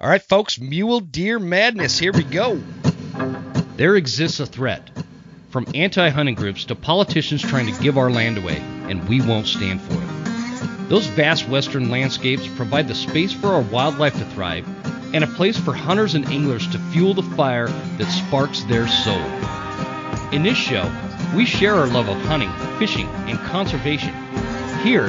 All right, folks, mule deer madness. Here we go. There exists a threat from anti hunting groups to politicians trying to give our land away, and we won't stand for it. Those vast western landscapes provide the space for our wildlife to thrive and a place for hunters and anglers to fuel the fire that sparks their soul. In this show, we share our love of hunting, fishing, and conservation. Here,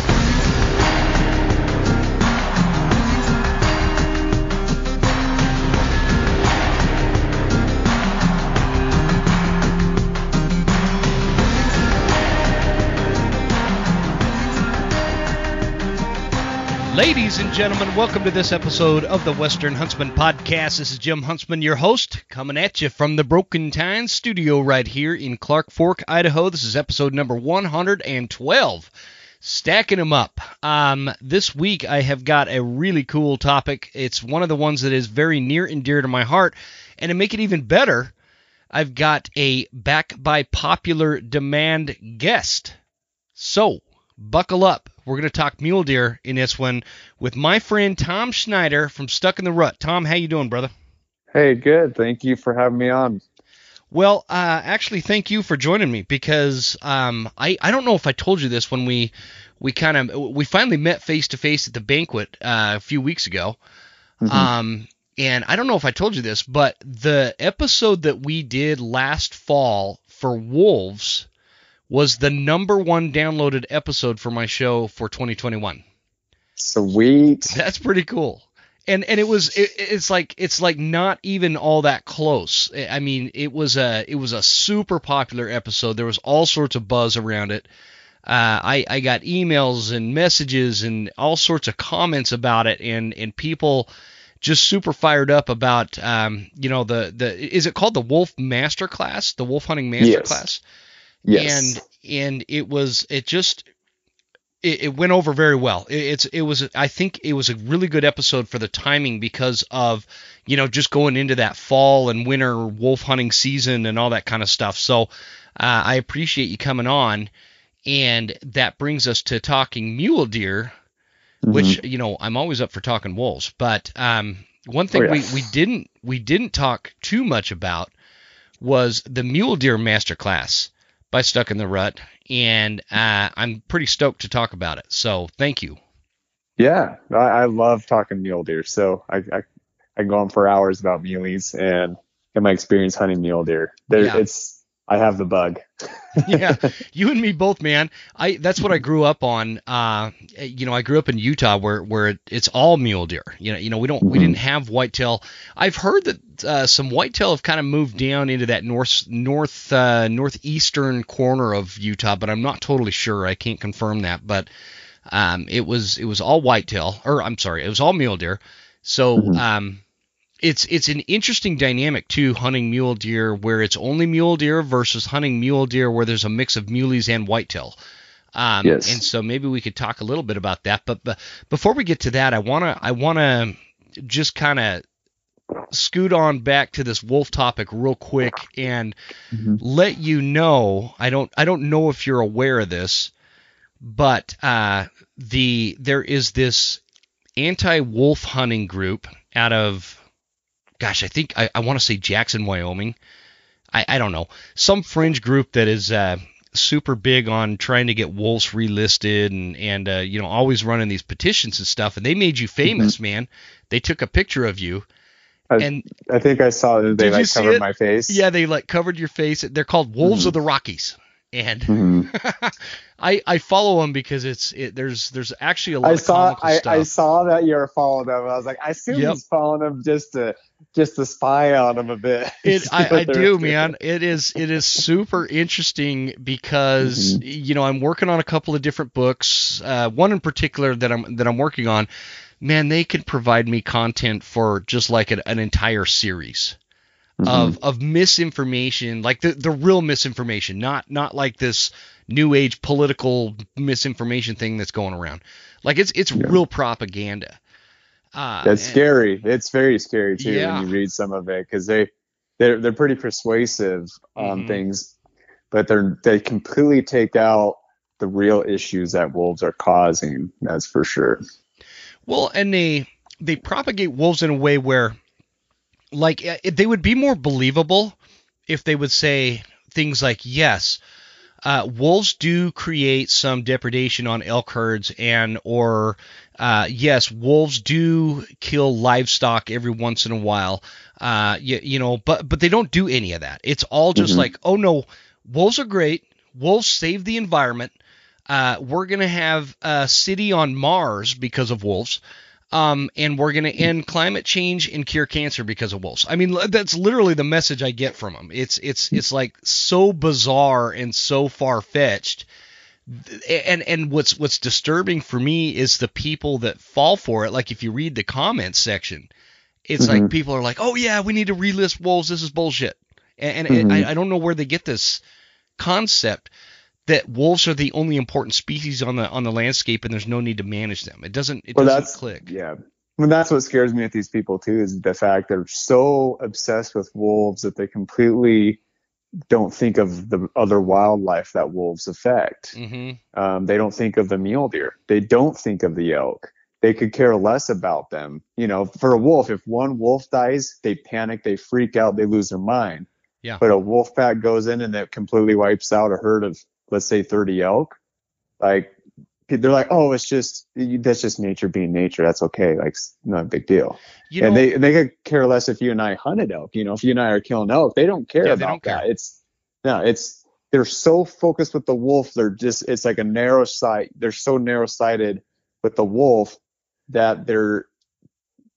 Ladies and gentlemen, welcome to this episode of the Western Huntsman Podcast. This is Jim Huntsman, your host, coming at you from the Broken Tines studio right here in Clark Fork, Idaho. This is episode number 112. Stacking them up. Um, this week I have got a really cool topic. It's one of the ones that is very near and dear to my heart. And to make it even better, I've got a back by popular demand guest. So, buckle up. We're going to talk mule deer in this one with my friend Tom Schneider from Stuck N The Rut. Tom, how you doing, brother? Hey, good. Thank you for having me on. Well, uh, actually, thank you for joining me because um, I I don't know if I told you this when we we kind of we finally met face to face at the banquet uh, a few weeks ago. Mm-hmm. Um, and I don't know if I told you this, but the episode that we did last fall for wolves was the number one downloaded episode for my show for 2021. Sweet. That's pretty cool. And and it was it, it's like it's like not even all that close. I mean, it was a it was a super popular episode. There was all sorts of buzz around it. Uh, I I got emails and messages and all sorts of comments about it, and and people just super fired up about um you know the the is it called the Wolf Master Class, the Wolf Hunting Master yes. Yes. And and it was it just it, it went over very well. It, it's it was I think it was a really good episode for the timing because of you know just going into that fall and winter wolf hunting season and all that kind of stuff. So uh, I appreciate you coming on, and that brings us to talking mule deer, mm-hmm. which you know I'm always up for talking wolves, but um, one thing oh, yeah. we, we didn't we didn't talk too much about was the mule deer masterclass by Stuck N The Rut, and uh, I'm pretty stoked to talk about it. So thank you. Yeah, I, I love talking mule deer. So I, I, I go on for hours about muleys and get my experience hunting mule deer. There, yeah. it's I have the bug. yeah, you and me both, man. I that's what I grew up on. Uh, you know, I grew up in Utah where where it, it's all mule deer. You know, you know, we don't mm-hmm. we didn't have whitetail. I've heard that uh, some whitetail have kind of moved down into that north north uh, northeastern corner of Utah, but I'm not totally sure. I can't confirm that, but um, it was it was all whitetail, or I'm sorry, it was all mule deer. So mm-hmm. um, it's it's an interesting dynamic too hunting mule deer where it's only mule deer versus hunting mule deer where there's a mix of muleys and whitetail. Um, yes. And so maybe we could talk a little bit about that. But, but before we get to that, I wanna I wanna just kind of scoot on back to this wolf topic real quick and mm-hmm. let you know. I don't I don't know if you're aware of this, but uh, the there is this anti-wolf hunting group out of gosh, I think I, I want to say Jackson, Wyoming. I, I don't know. Some fringe group that is uh, super big on trying to get wolves relisted and and uh, you know always running these petitions and stuff. And they made you famous, mm-hmm. man. They took a picture of you. I, and I think I saw that they like covered my face. Yeah, they like covered your face. They're called Wolves mm-hmm. of the Rockies and mm-hmm. I I follow them because it's it, there's there's actually a lot I of saw I, stuff. I saw that you were following them. I was like, I assume yep. he's following them just to just to spy on them a bit. It I, I do, man. It is it is super interesting because mm-hmm. you know I'm working on a couple of different books. Uh, one in particular that I'm that I'm working on. Man, they could provide me content for just like an, an entire series mm-hmm. of of misinformation, like the the real misinformation, not not like this new age political misinformation thing that's going around. Like it's it's yeah. real propaganda. Uh, That's and, scary. It's very scary too yeah. when you read some of it because they they're they're pretty persuasive on mm-hmm. things, but they're they completely take out the real issues that wolves are causing. That's for sure. Well, and they they propagate wolves in a way where, like, they would be more believable if they would say things like, "Yes, uh, wolves do create some depredation on elk herds, and or uh, yes, wolves do kill livestock every once in a while. Uh, you, you, know, but but they don't do any of that. It's all just mm-hmm. like, oh no, wolves are great. Wolves save the environment. Uh, we're gonna have a city on Mars because of wolves. Um, and we're going to end climate change and cure cancer because of wolves. I mean, that's literally the message I get from them. It's it's it's like so bizarre and so far fetched. And and what's what's disturbing for me is the people that fall for it. Like if you read the comments section, it's mm-hmm. like people are like, "Oh yeah, we need to relist wolves. This is bullshit." And, and mm-hmm. I, I don't know where they get this concept that wolves are the only important species on the on the landscape and there's no need to manage them. It doesn't it well, doesn't that's, click. Yeah. Mean, that's what scares me with these people too is the fact they're so obsessed with wolves that they completely don't think of the other wildlife that wolves affect. Mm-hmm. Um, they don't think of the mule deer. They don't think of the elk. They could care less about them. You know, for a wolf, if one wolf dies, they panic, they freak out, they lose their mind. Yeah. But a wolf pack goes in and it completely wipes out a herd of let's say 30 elk, like they're like, oh, it's just that's just nature being nature. That's okay. Like, not a big deal. You and they they could care less if you and I hunted elk. You know, if you and I are killing elk, they don't care yeah, about don't that. Care. It's no, it's they're so focused with the wolf. They're just it's like a narrow sight. They're so narrow sighted with the wolf that they're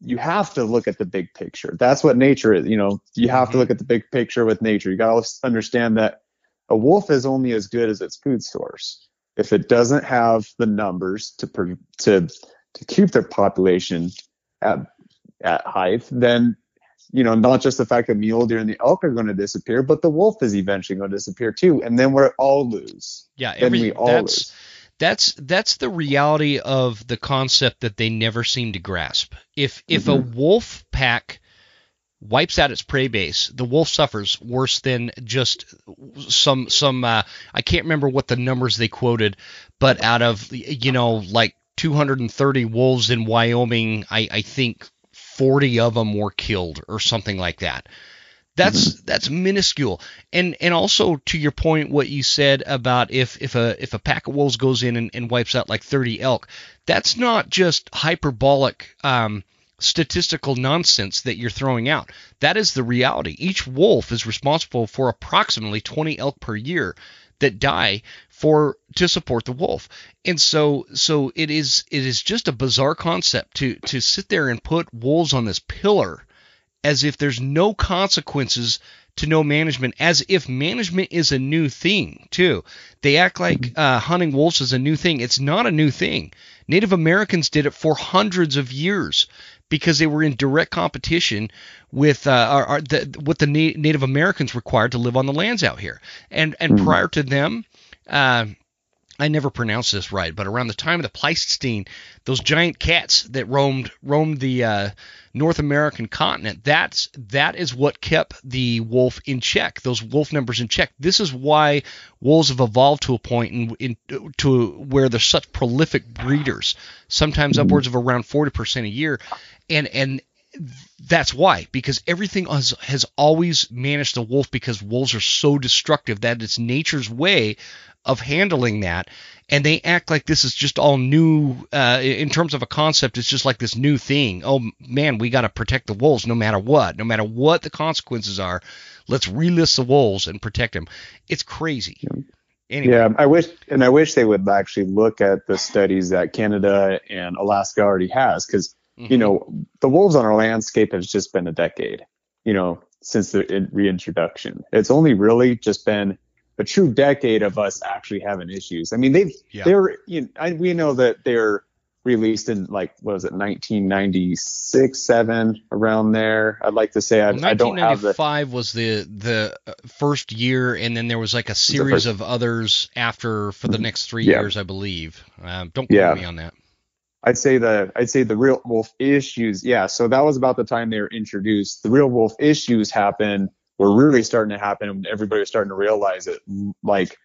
you have to look at the big picture. That's what nature is. You know, you have mm-hmm. to look at the big picture with nature. You got to understand that a wolf is only as good as its food source. If it doesn't have the numbers to to to keep their population at at height, then you know not just the fact that mule deer and the elk are going to disappear, but the wolf is eventually going to disappear too, and then we're all lose. Yeah, every, then we all that's, lose. That's that's the reality of the concept that they never seem to grasp. If if mm-hmm. a wolf pack wipes out its prey base, the wolf suffers worse than just some some. Uh, I can't remember what the numbers they quoted, but out of you know like 230 wolves in Wyoming, I, I think 40 of them were killed or something like that. That's mm-hmm. that's minuscule. And and also to your point, what you said about if if a if a pack of wolves goes in and, and wipes out like 30 elk, that's not just hyperbolic. Um, statistical nonsense that you're throwing out. That is the reality. Each wolf is responsible for approximately 20 elk per year that die for to support the wolf. And so so it is it is just a bizarre concept to to sit there and put wolves on this pillar as if there's no consequences to no management as if management is a new thing too they act like uh, hunting wolves is a new thing it's not a new thing native americans did it for hundreds of years because they were in direct competition with uh, our, our, the, what the Na- Native Americans required to live on the lands out here. And and mm-hmm. prior to them, uh, I never pronounced this right, but around the time of the Pleistocene, those giant cats that roamed roamed the uh, North American continent, that's that is what kept the wolf in check. Those wolf numbers in check. This is why wolves have evolved to a point in, in to where they're such prolific breeders, sometimes upwards of around 40% a year, and and that's why because everything has, has always managed the wolf because wolves are so destructive that it's nature's way of handling that and they act like this is just all new uh, in terms of a concept it's just like this new thing. Oh man we got to protect the wolves no matter what. No matter what the consequences are let's relist the wolves and protect them it's crazy. Anyway. yeah i wish and i wish they would actually look at the studies that canada and alaska already has because mm-hmm. you know the wolves on our landscape has just been a decade you know since the reintroduction. It's only really just been a true decade of us actually having issues. I mean, they've yeah. they're you know, I, we know that they're released in like what was it 1996 7 around there i'd like to say I, well, I don't have the 1995 was the the first year and then there was like a series of others after for the mm-hmm. next three yeah. years i believe um, don't quote yeah. me on that i'd say the i'd say the real wolf issues yeah so that was about the time they were introduced the real wolf issues happened were really starting to happen and everybody was starting to realize it like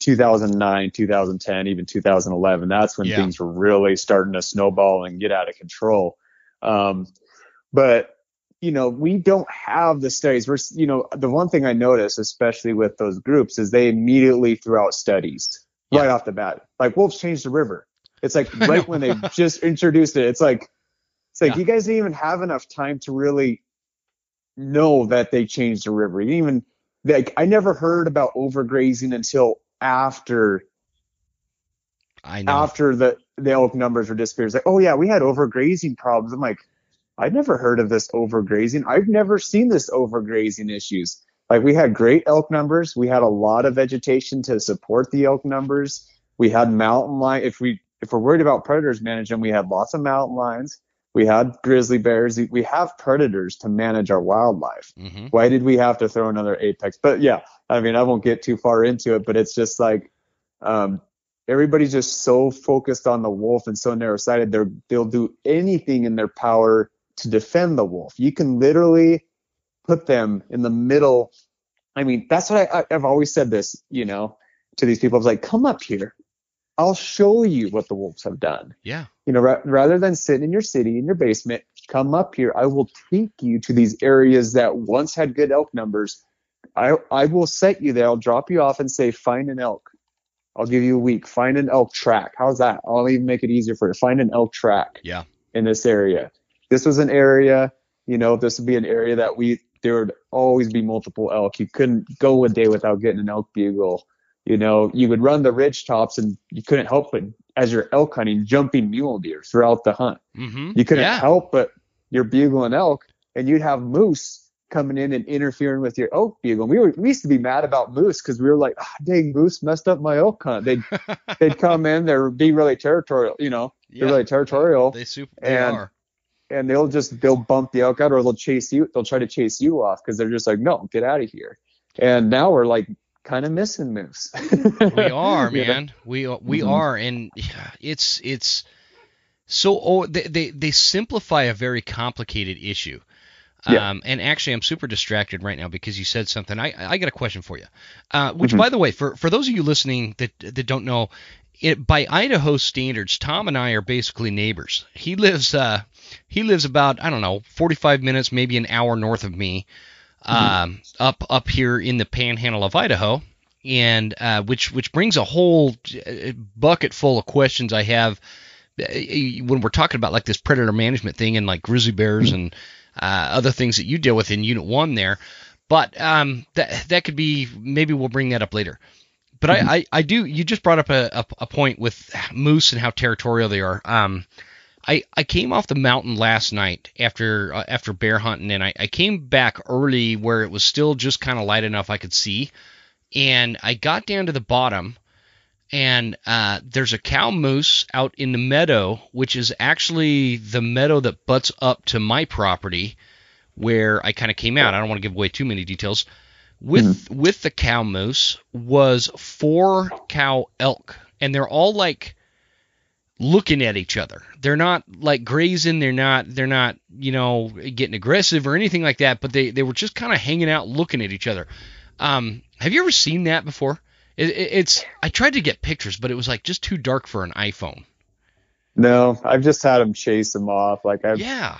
2009 2010 even 2011 that's when yeah. things were really starting to snowball and get out of control um, but you know we don't have the studies we're you know the one thing i noticed especially with those groups is they immediately threw out studies yeah. right off the bat like wolves changed the river it's like right when they just introduced it it's like it's like yeah. you guys didn't even have enough time to really know that they changed the river. Even like I never heard about overgrazing until after I know. after the the elk numbers were disappeared. It's like, oh yeah, we had overgrazing problems. I'm like, I'd never heard of this overgrazing. I've never seen this overgrazing issues. Like we had great elk numbers. We had a lot of vegetation to support the elk numbers. We had mountain lion. If we if we're worried about predators managing, we had lots of mountain lions. We had grizzly bears. We have predators to manage our wildlife. Mm-hmm. Why did we have to throw another apex? But yeah, I mean, I won't get too far into it, but it's just like um, everybody's just so focused on the wolf and so narrow-sighted. They're they'll do anything in their power to defend the wolf. You can literally put them in the middle. I mean, that's what I, I've always said this, you know, to these people. I was like, come up here. I'll show you what the wolves have done. Yeah. You know, ra- rather than sitting in your city in your basement, come up here. I will take you to these areas that once had good elk numbers. I I will set you there. I'll drop you off and say find an elk. I'll give you a week. Find an elk track. How's that? I'll even make it easier for you. Find an elk track. Yeah. In this area. This was an area, you know, this would be an area that we there would always be multiple elk. You couldn't go a day without getting an elk bugle you know, you would run the ridge tops and you couldn't help but as you're elk hunting, jumping mule deer throughout the hunt. Mm-hmm. You couldn't yeah. help but you're bugling elk and you'd have moose coming in and interfering with your elk bugle. And we were we used to be mad about moose because we were like, oh, dang, moose messed up my elk hunt. They'd they'd come in, they'd be really territorial, you know, yeah. they're really territorial. They super they and, are. And they'll just they'll bump the elk out or they'll chase you. They'll try to chase you off because they're just like, no, get out of here. And now we're like kind of missing moose. we are, man. Yeah. We we mm-hmm. are, and it's it's so oh, they, they they simplify a very complicated issue. Yeah. Um, and actually, I'm super distracted right now because you said something. I I got a question for you. Uh, which, mm-hmm. by the way, for for those of you listening that that don't know, it, by Idaho standards, Tom and I are basically neighbors. He lives uh he lives about I don't know 45 minutes, maybe an hour north of me um, up up here in the Panhandle of Idaho, and uh, which which brings a whole uh, bucket full of questions I have uh, when we're talking about like this predator management thing and like grizzly bears and uh, other things that you deal with in Unit One there. But um, that that could be maybe we'll bring that up later. But mm-hmm. I, I, I do you just brought up a, a, a, point with moose and how territorial they are. Um, I, I came off the mountain last night after uh, after bear hunting, and I, I came back early where it was still just kind of light enough I could see, and I got down to the bottom, and uh, there's a cow moose out in the meadow, which is actually the meadow that butts up to my property, where I kind of came out. I don't want to give away too many details. With mm-hmm. with the cow moose was four cow elk, and they're all like looking at each other. They're not like grazing. They're not. They're not. You know, getting aggressive or anything like that. But they they were just kind of hanging out, looking at each other. Um, have you ever seen that before? It, it, it's. I tried to get pictures, but it was like just too dark for an iPhone. No, I've just had them chase them off. Like I've. Yeah.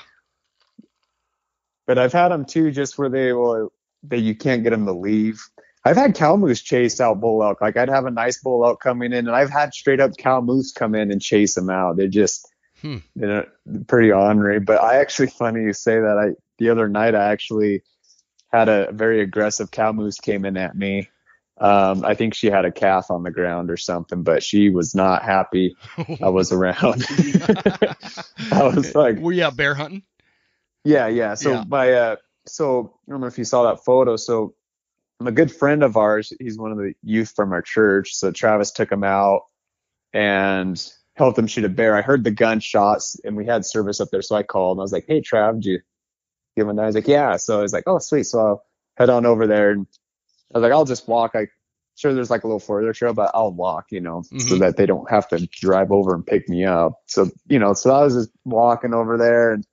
But I've had them too, just where they will that you can't get them to leave. I've had cow moose chase out bull elk. Like I'd have a nice bull elk coming in, and I've had straight up cow moose come in and chase them out. They're just hmm. you know pretty ornery. But I actually funny you say that. I the other night I actually had a very aggressive cow moose came in at me. Um, I think she had a calf on the ground or something, but she was not happy I was around. I was like, "Were you out bear hunting?" Yeah, yeah. So yeah. my uh, so I don't know if you saw that photo. So a good friend of ours. He's one of the youth from our church. So Travis took him out and helped him shoot a bear. I heard the gunshots and we had service up there. So I called and I was like, Hey, Trav, did you give him a He's like, Yeah. So I was like, Oh, sweet. So I'll head on over there. And I was like, I'll just walk. I sure there's like a little further trail, but I'll walk, you know, mm-hmm. so that they don't have to drive over and pick me up. So, you know, so I was just walking over there and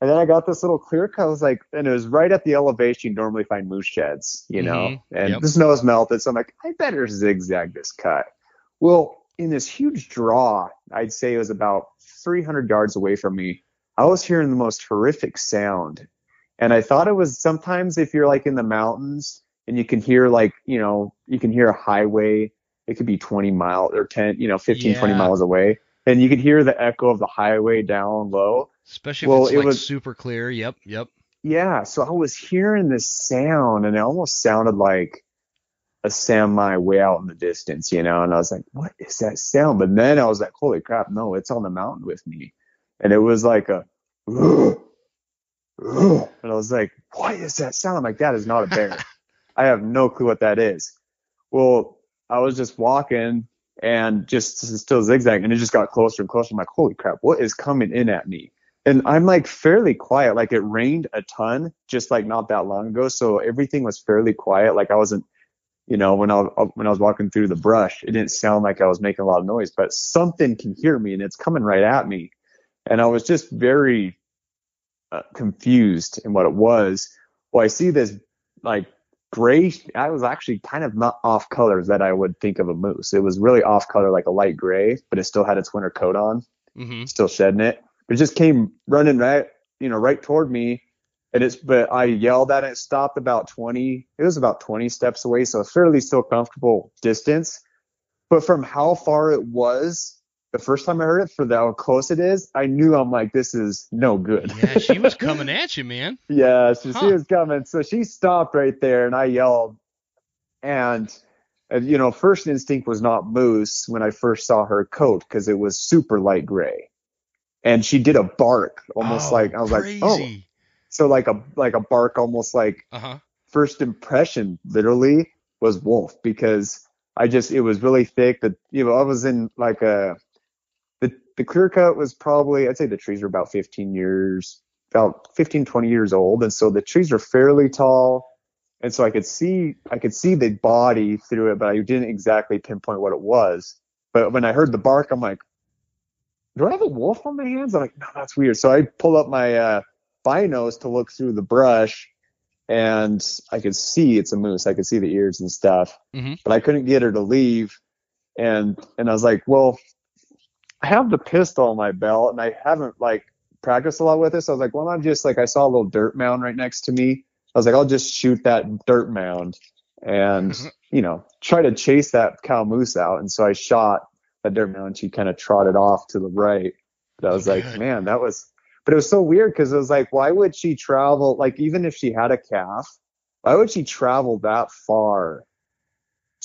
And then I got this little clear cut. I was like, and it was right at the elevation you normally find moose sheds, you know, mm-hmm. and yep. the snow's melted. So I'm like, I better zigzag this cut. Well, in this huge draw, I'd say it was about 300 yards away from me. I was hearing the most horrific sound. And I thought it was sometimes if you're like in the mountains and you can hear like, you know, you can hear a highway. It could be 20 miles or 10, you know, 15, yeah. 20 miles away. And you could hear the echo of the highway down low. Especially well, if it's it like was, super clear. Yep. Yep. Yeah. So I was hearing this sound and it almost sounded like a semi way out in the distance, you know, and I was like, what is that sound? But then I was like, holy crap, no, it's on the mountain with me. And it was like a, and I was like, what is that sound? I'm like, that is not a bear. I have no clue what that is. Well, I was just walking and just still zigzagging and it just got closer and closer. I'm like, holy crap, what is coming in at me? And I'm like fairly quiet. Like it rained a ton just like not that long ago. So everything was fairly quiet. Like I wasn't you know, when I when I was walking through the brush, it didn't sound like I was making a lot of noise, but something can hear me and it's coming right at me, and I was just very uh, confused in what it was. Well, I see this like gray. I was actually kind of not off colors that I would think of a moose. It was really off color, like a light gray, but it still had its winter coat on, mm-hmm. still shedding it. It just came running right, you know, right toward me and it's but I yelled at it. It stopped about 20. It was about 20 steps away, so a fairly still comfortable distance. But from how far it was, the first time I heard it, for how close it is, I knew I'm like, this is no good. yeah, she was coming at you, man. yeah, so huh. she was coming. So she stopped right there, and I yelled, and. And, you know, first instinct was not moose when I first saw her coat because it was super light gray, and she did a bark almost oh, like I was crazy. like, oh, so like a like a bark, almost like uh-huh. first impression, literally was wolf because I just it was really thick. That you know I was in like a the clear cut was probably I'd say the trees were about 15 years about 15 20 years old and so the trees are fairly tall and so I could see I could see the body through it but I didn't exactly pinpoint what it was but when I heard the bark I'm like do I have a wolf on my hands I'm like no that's weird so I pull up my uh binos to look through the brush and I could see it's a moose. I could see the ears and stuff, mm-hmm. but I couldn't get her to leave. And and I was like, well, I have the pistol in my belt, and I haven't like practiced a lot with this. So I was like, well, I'm just like I saw a little dirt mound right next to me. I was like, I'll just shoot that dirt mound and mm-hmm. you know try to chase that cow moose out. And so I shot that dirt mound. And she kind of trotted off to the right. But I was like, man, that was but it was so weird because it was like, why would she travel? Like, even if she had a calf, why would she travel that far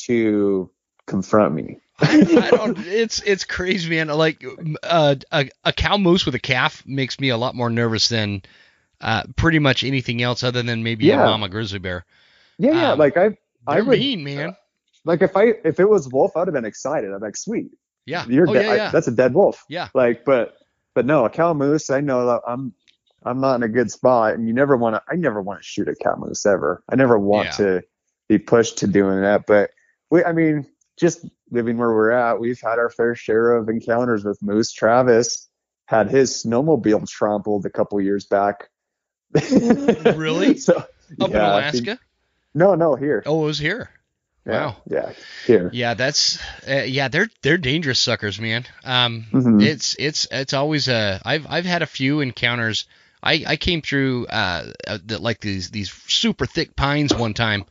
to confront me? I don't. It's it's crazy, man. Like uh, a a cow moose with a calf makes me a lot more nervous than uh, pretty much anything else, other than maybe yeah. a mama grizzly bear. Yeah, yeah. Um, like I, I would, mean, man. Uh, like if I if it was wolf, I'd have been excited. I'm like, sweet. Yeah. You're oh, de- yeah, yeah. I, that's a dead wolf. Yeah. Like, but but no, a cow moose, I know that I'm I'm not in a good spot, and you never want to. I never want to shoot a cow moose ever. I never want yeah. to be pushed to doing that. But we, I mean, just living where we're at, we've had our fair share of encounters with moose. Travis had his snowmobile trampled a couple years back. really? so, Up yeah, in Alaska? no, no, here. Oh, it was here. Yeah, wow. Yeah. Here. Yeah, that's uh, yeah. They're they're dangerous suckers, man. Um, mm-hmm. it's it's it's always uh I've I've had a few encounters. I I came through uh, uh the, like these these super thick pines one time,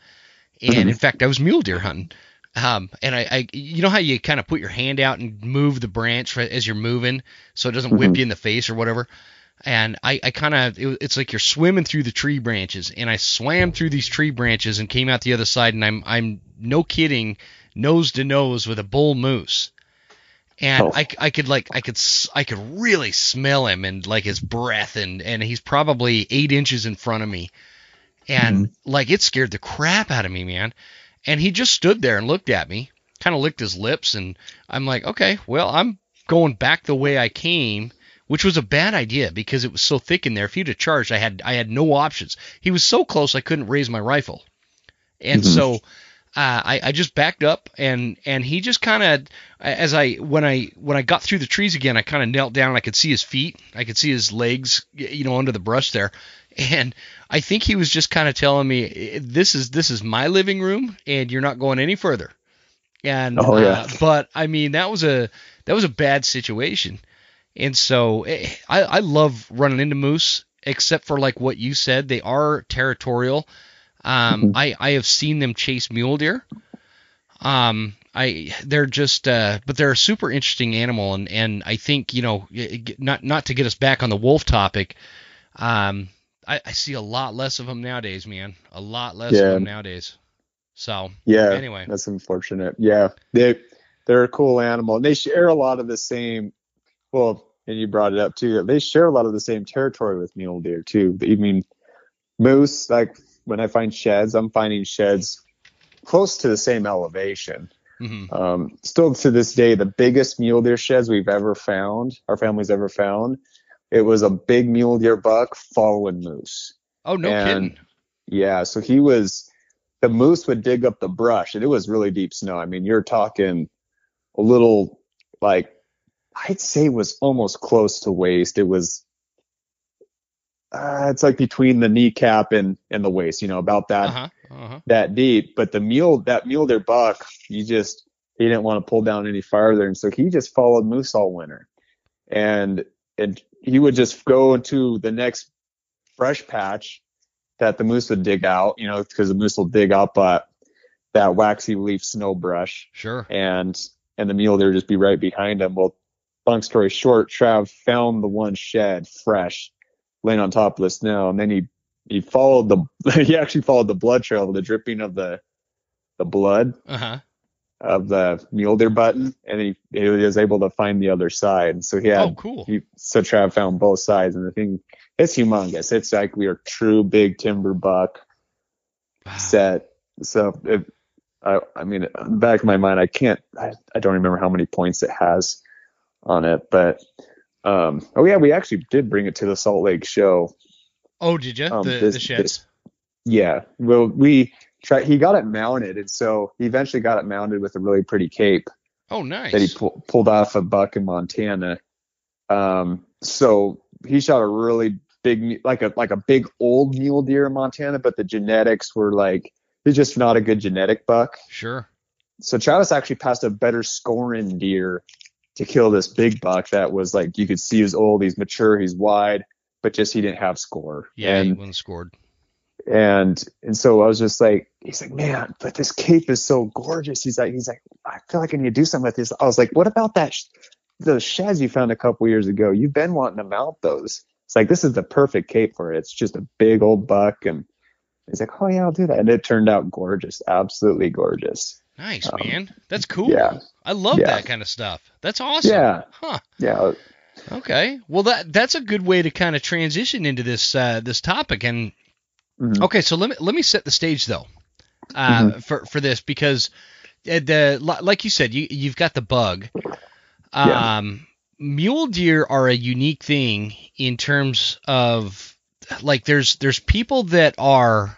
and mm-hmm. in fact I was mule deer hunting. Um, and I, I, you know how you kind of put your hand out and move the branch as you're moving, so it doesn't mm-hmm. whip you in the face or whatever and I, I kind of it, it's like you're swimming through the tree branches, and I swam through these tree branches and came out the other side, and I'm I'm no kidding, nose to nose with a bull moose, and oh. I, I could like I could I could really smell him and like his breath, and and he's probably eight inches in front of me, and mm-hmm. like it scared the crap out of me, man, and he just stood there and looked at me, kind of licked his lips, and I'm like, okay, well I'm going back the way I came which was a bad idea because it was so thick in there. If he'd have charged, I had I had no options. He was so close I couldn't raise my rifle, and mm-hmm. so uh, I, I just backed up and and he just kind of as I when I when I got through the trees again I kind of knelt down I could see his feet I could see his legs you know under the brush there and I think he was just kind of telling me this is this is my living room and you're not going any further and oh, yeah. Uh, but I mean that was a that was a bad situation and so eh, I I love running into moose except for like what you said they are territorial um, mm-hmm. I I have seen them chase mule deer. Um, I they're just uh, but they're a super interesting animal, and and I think you know not not to get us back on the wolf topic. Um, I, I see a lot less of them nowadays, man. A lot less yeah. of them nowadays. So yeah, anyway, that's unfortunate. Yeah, they they're a cool animal, and they share a lot of the same. Well, and you brought it up too. They share a lot of the same territory with mule deer too. I mean, moose like when I find sheds, I'm finding sheds close to the same elevation. Mm-hmm. Um, still to this day, the biggest mule deer sheds we've ever found, our family's ever found, it was a big mule deer buck following moose. Oh no and, kidding! Yeah, so he was the moose would dig up the brush, and it was really deep snow. I mean, you're talking a little like I'd say it was almost close to waist. It was uh, it's like between the kneecap and and the waist, you know, about that uh-huh, uh-huh. that deep. But the mule, that mule deer buck, he just he didn't want to pull down any farther, and so he just followed moose all winter, and and he would just go into the next fresh patch that the moose would dig out, you know, because the moose will dig up uh, that waxy leaf snow brush. Sure. And and the mule deer just be right behind him. Well, long story short, Trav found the one shed fresh laying on top of the snow, and then he he followed the he actually followed the blood trail, the dripping of the the blood uh-huh. Of the mule deer button, and he he was able to find the other side. So he had oh cool. He, so Trav found both sides, and the thing it's humongous. It's like we are true big timber buck wow. set. So if, I I mean, in the back of my mind, I can't I, I don't remember how many points it has on it, but um, oh yeah, we actually did bring it to the Salt Lake show. Oh, did you? Um, the, this, the sheds. This, yeah. Well, we tried. He got it mounted, and so he eventually got it mounted with a really pretty cape. Oh, nice. That he pu- pulled off a buck in Montana. Um, so he shot a really big, like a like a big old mule deer in Montana, but the genetics were like he's just not a good genetic buck. Sure. So Travis actually passed a better scoring deer to kill this big buck that was like you could see he's old, he's mature, he's wide, but just he didn't have score. Yeah, and, he wasn't scored. And and so I was just like, he's like, man, but this cape is so gorgeous. He's like, he's like, I feel like I need to do something with this. I was like, what about that? Sh- those sheds you found a couple years ago. You've been wanting to mount those. It's like this is the perfect cape for it. It's just a big old buck, and he's like, oh yeah, I'll do that. And it turned out gorgeous, absolutely gorgeous. Nice, um, man. That's cool. Yeah. I love yeah. that kind of stuff. That's awesome. Yeah. Huh. Yeah. Okay. Well, that that's a good way to kind of transition into this uh, this topic. And mm-hmm. okay, so let me let me set the stage though uh, mm-hmm. for for this because uh, the like you said, you you've got the bug. Um, yeah. Mule deer are a unique thing in terms of like there's there's people that are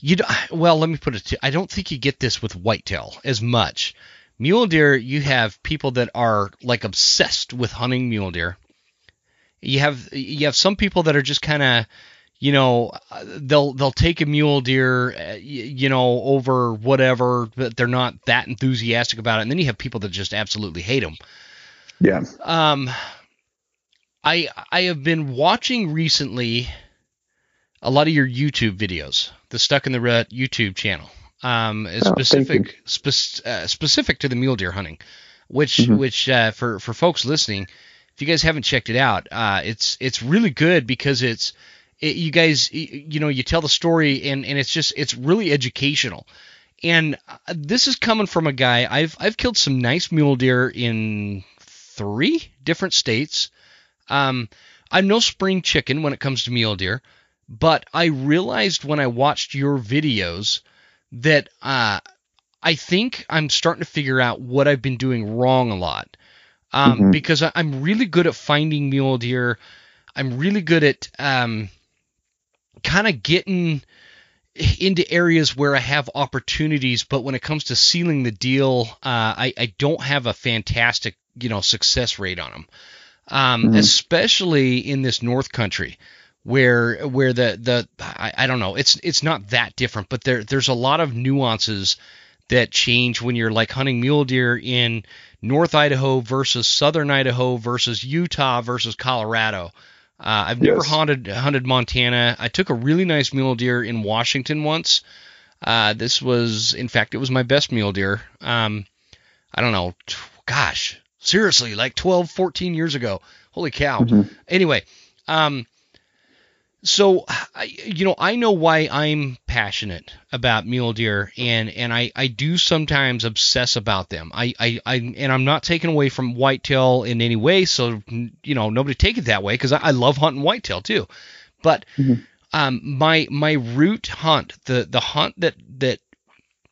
you well, let me put it. To, I don't think you get this with whitetail as much. Mule deer, you have people that are like obsessed with hunting mule deer. You have you have some people that are just kind of you know they'll they'll take a mule deer uh, you know over whatever but they're not that enthusiastic about it and then you have people that just absolutely hate them yeah um i i have been watching recently a lot of your youtube videos the Stuck N The Rut YouTube channel. Um, oh, specific spe- uh, specific to the mule deer hunting, which mm-hmm. which uh, for for folks listening, if you guys haven't checked it out, uh, it's it's really good because it's it, you guys you know you tell the story and and it's just it's really educational. And uh, this is coming from a guy I've I've killed some nice mule deer in three different states. Um, I'm no spring chicken when it comes to mule deer. But I realized when I watched your videos that uh, I think I'm starting to figure out what I've been doing wrong a lot. Um, mm-hmm. Because I'm really good at finding mule deer. I'm really good at um, kind of getting into areas where I have opportunities, but when it comes to sealing the deal, uh, I, I don't have a fantastic, you know, success rate on them. Um, mm-hmm. especially in this North Country, where where the the I, I don't know, it's it's not that different, but there there's a lot of nuances that change when you're like hunting mule deer in North Idaho versus Southern Idaho versus Utah versus Colorado. Uh, I've never yes. hunted hunted Montana. I took a really nice mule deer in Washington once. Uh, this was, in fact, it was my best mule deer. Um, I don't know, t- gosh, seriously, like 12, 14 years ago. Holy cow. Mm-hmm. Anyway, um, so you know i know why i'm passionate about mule deer and and i i do sometimes obsess about them. I i, I and i'm not taken away from whitetail in any way so you know nobody take it that way because I, I, love hunting whitetail too. But mm-hmm. um my my root hunt the the hunt that that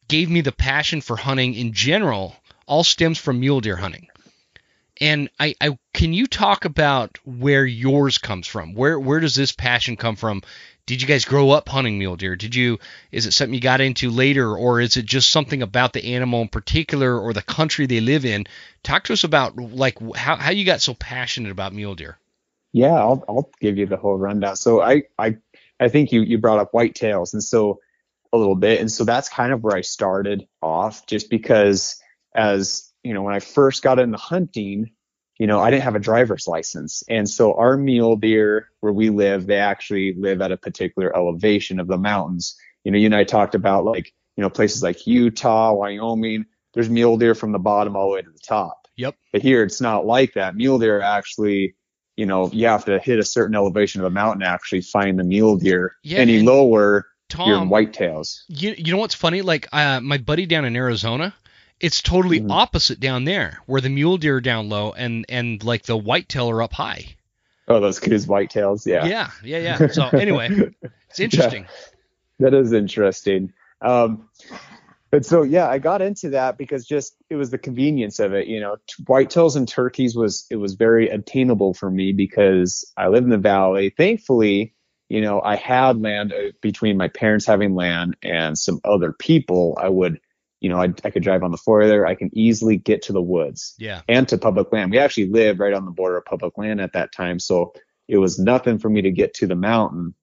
gave me the passion for hunting in general all stems from mule deer hunting and I, I can you talk about where yours comes from? Where where does this passion come from? Did you guys grow up hunting mule deer? Did you is it something you got into later or is it just something about the animal in particular or the country they live in? Talk to us about like how, how you got so passionate about mule deer. Yeah, I'll I'll give you the whole rundown. So I I I think you you brought up whitetails and so a little bit and so that's kind of where I started off just because as you know, when I first got into hunting, you know, I didn't have a driver's license. And so our mule deer where we live, they actually live at a particular elevation of the mountains. You know, you and I talked about like, you know, places like Utah, Wyoming, there's mule deer from the bottom all the way to the top. Yep. But here it's not like that. Mule deer actually, you know, you have to hit a certain elevation of a mountain to actually find the mule deer. Yeah, Any lower, Tom, you're in whitetails. You, you know what's funny? Like uh, my buddy down in Arizona, it's totally mm-hmm. opposite down there, where the mule deer are down low and and like the whitetail are up high. Oh, those Coues whitetails, yeah. Yeah, yeah, yeah. So anyway, it's interesting. Yeah, that is interesting. Um, but so yeah, I got into that because just it was the convenience of it. You know, whitetails and turkeys was it was very attainable for me because I live in the valley. Thankfully, you know, I had land uh, between my parents having land and some other people. I would you know, I, I could drive on the four there. I can easily get to the woods yeah. and to public land. We actually lived right on the border of public land at that time. So it was nothing for me to get to the mountain.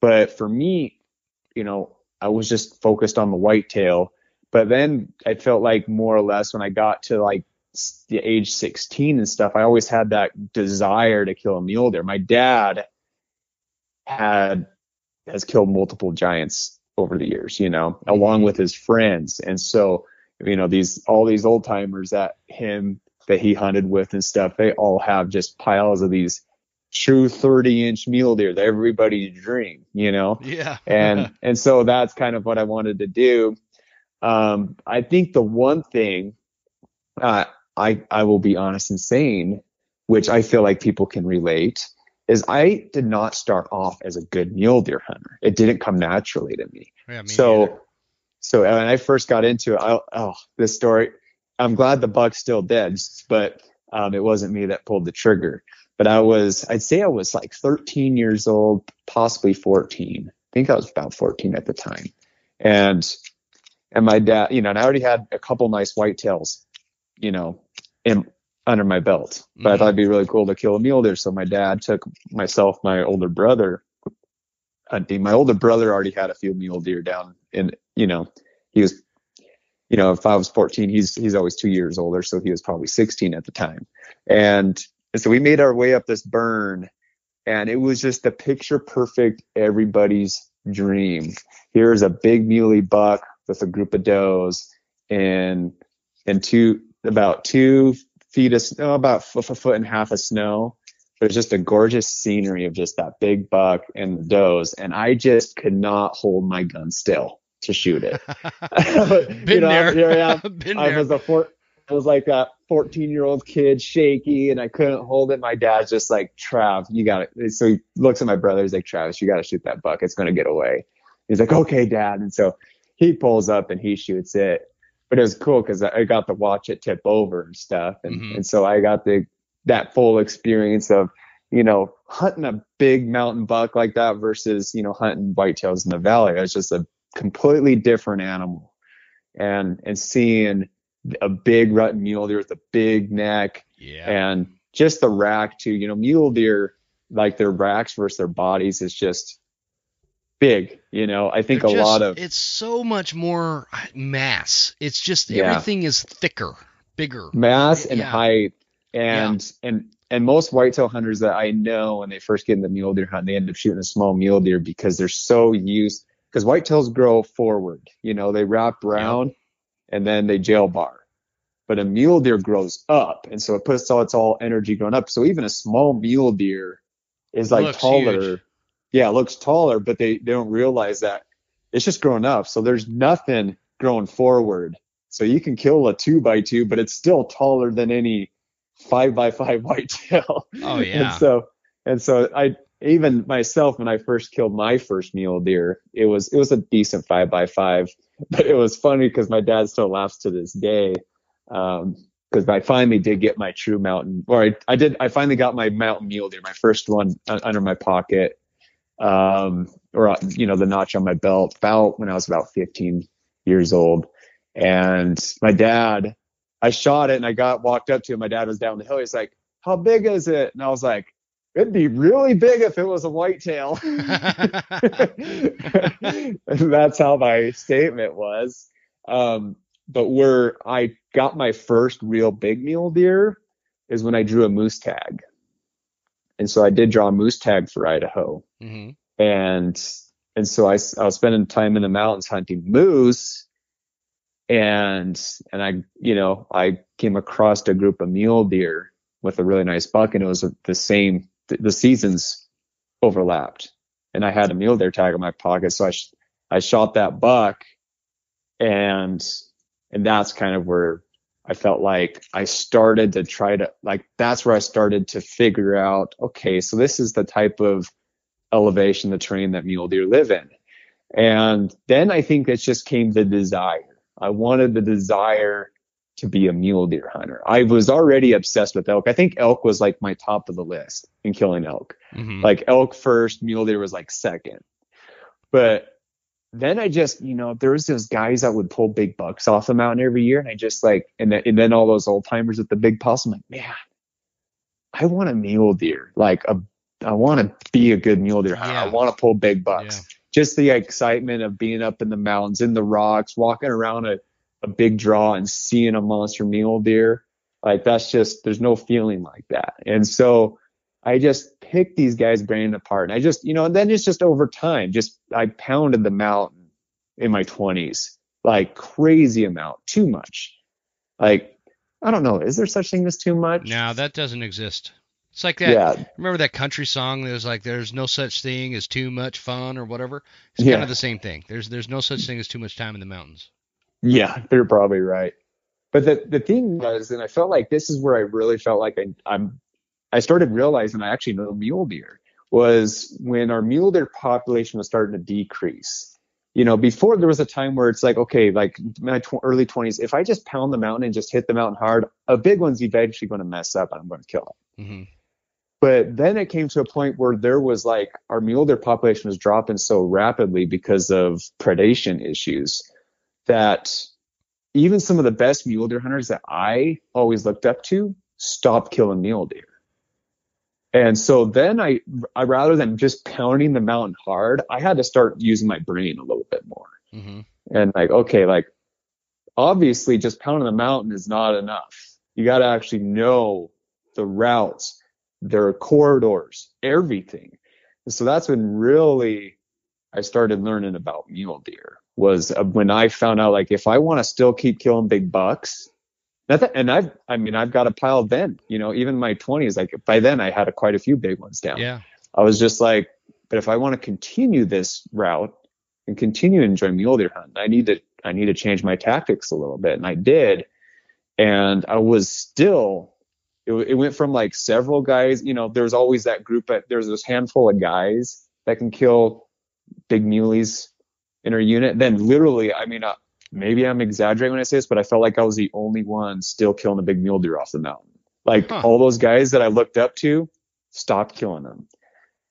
But for me, you know, I was just focused on the whitetail. But then I felt like more or less when I got to like the age 16 and stuff, I always had that desire to kill a mule deer. My dad had has killed multiple giants over the years, you know, mm-hmm. along with his friends. And so, you know, these all these old timers that him that he hunted with and stuff, they all have just piles of these true 30 inch mule deer that everybody's dream, you know? Yeah. and and so that's kind of what I wanted to do. Um, I think the one thing uh, I I will be honest and saying, which I feel like people can relate, is I did not start off as a good mule deer hunter. It didn't come naturally to me. Yeah, me so, either. so when I first got into it, I, oh, this story, I'm glad the buck's still dead, but um, it wasn't me that pulled the trigger. But I was, I'd say I was like 13 years old, possibly 14. I think I was about 14 at the time. And, and my dad, you know, and I already had a couple nice whitetails, you know, in, under my belt. But mm-hmm. I thought it'd be really cool to kill a mule deer. So my dad took myself, my older brother hunting. My older brother already had a few mule deer down in, you know, he was, you know, if I was 14, he's he's always two years older, so he was probably 16 at the time. And, and so we made our way up this burn, and it was just the picture perfect everybody's dream. Here's a big muley buck with a group of does, and and two about two feet of snow, about a foot and a half of snow. It was just a gorgeous scenery of just that big buck and the does, and I just could not hold my gun still to shoot it. Been you know, there. Here I am. Been I there. was a four, I was like a 14 year old kid, shaky, and I couldn't hold it. My dad's just like, Trav, you got it. So he looks at my brother. He's like, Travis, you got to shoot that buck. It's going to get away. He's like, okay, dad. And so he pulls up and he shoots it but it was cool because I got to watch it tip over and stuff, and mm-hmm. and so I got the that full experience of you know hunting a big mountain buck like that versus you know hunting whitetails in the valley. It was just a completely different animal. And and seeing a big rut mule deer with a big neck yeah. and just the rack too. You know, mule deer like their racks versus their bodies is just big. You know, I think They're a just, lot of it's so much more uh, mass. It's just yeah. everything is thicker, bigger, mass and yeah. height, and yeah. and and most whitetail hunters that I know when they first get in the mule deer hunt, they end up shooting a small mule deer because they're so used. Because whitetails grow forward, you know, they wrap around and then they jail bar. But a mule deer grows up, and so it puts all its all energy going up. So even a small mule deer is like Looks taller. Huge yeah, it looks taller, but they, they don't realize that it's just growing up. So there's nothing growing forward. So you can kill a two by two, but it's still taller than any five by five whitetail. Oh yeah. and so and so I even myself when I first killed my first mule deer, it was it was a decent five by five, but it was funny because my dad still laughs to this day. Um, because I finally did get my true mountain, or I, I did, I finally got my mountain mule deer, my first one under my pocket um, or you know the notch on my belt about when I was about 15 years old. And my dad, I shot it and I got walked up to him. My dad was down the hill. He's like, "How big is it?" And I was like, "It'd be really big if it was a whitetail." that's how my statement was. Um, but where I got my first real big mule deer is when I drew a moose tag. And so I did draw a moose tag for Idaho. Mm-hmm. And and so I, I was spending time in the mountains hunting moose and and I you know I came across a group of mule deer with a really nice buck and it was the same the seasons overlapped and I had a mule deer tag in my pocket so I sh- I shot that buck and and that's kind of where I felt like I started to try to like that's where I started to figure out okay so this is the type of elevation the terrain that mule deer live in. And then I think it just came the desire. I wanted the desire to be a mule deer hunter. I was already obsessed with elk. I think elk was like my top of the list in killing elk. Mm-hmm. like elk first mule deer was like second. But then I just, you know, there was those guys that would pull big bucks off the mountain every year, and I just like, and then, and then all those old timers with the big. I'm like, man, I want a mule deer, like a, I want to be a good mule deer. Yeah. I want to pull big bucks. Yeah. Just the excitement of being up in the mountains, in the rocks, walking around a, a big draw and seeing a monster mule deer. Like that's just, there's no feeling like that. And so I just picked these guys' brain apart. And I just, you know, and then it's just over time, just I pounded them out in my 20s, like crazy amount, too much. Like, I don't know, is there such thing as too much? No, that doesn't exist. It's like that. Yeah. Remember that country song? There's like, there's no such thing as too much fun or whatever. It's yeah. kind of the same thing. There's there's no such thing as too much time in the mountains. Yeah, they're probably right. But the the thing was, and I felt like this is where I really felt like I, I'm I started realizing I actually know mule deer was when our mule deer population was starting to decrease. You know, before there was a time where it's like, okay, like my tw- early 20s, if I just pound the mountain and just hit the mountain hard, a big one's eventually going to mess up and I'm going to kill it. Mm-hmm. But then it came to a point where there was like our mule deer population was dropping so rapidly because of predation issues that even some of the best mule deer hunters that I always looked up to stopped killing mule deer. And so then I, I rather than just pounding the mountain hard, I had to start using my brain a little bit more. Mm-hmm. And like, okay, like obviously just pounding the mountain is not enough. You got to actually know the routes, their corridors, everything. And so that's when really I started learning about mule deer was uh, when I found out like if I want to still keep killing big bucks, Nothing, and I've, I mean, I've got a pile then, you know, even my 20s, like by then I had a, quite a few big ones down. Yeah. I was just like, but if I want to continue this route and continue to enjoy mule deer hunting, I need to, I need to change my tactics a little bit. And I did. And I was still, it, it went from like several guys, you know, there's always that group, but there's this handful of guys that can kill big muleys in our unit. Then literally, I mean, uh, maybe I'm exaggerating when I say this, but I felt like I was the only one still killing a big mule deer off the mountain. Like huh. all those guys that I looked up to stopped killing them.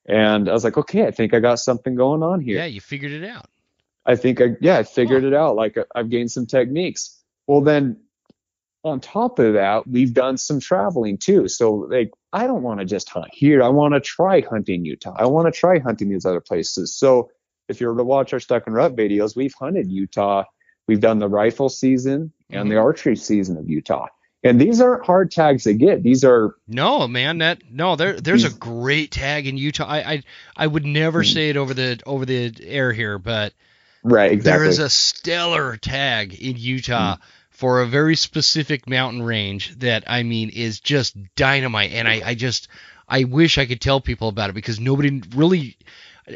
And I was like, okay, I think I got something going on here. Yeah, you figured it out. I think I yeah I figured it out. Like I've gained some techniques. Well then, on top of that, we've done some traveling too. So like I don't want to just hunt here. I want to try hunting Utah. I want to try hunting these other places. So if you were to watch our stuck and rut videos, we've hunted Utah. We've done the rifle season and mm-hmm. the archery season of Utah. And these aren't hard tags to get. These are no man. That no, there there's a great tag in Utah. I I, I would never mm-hmm. say it over the over the air here, but right, exactly. There is a stellar tag in Utah. Mm-hmm. For a very specific mountain range that I mean is just dynamite, and I, I just I wish I could tell people about it because nobody really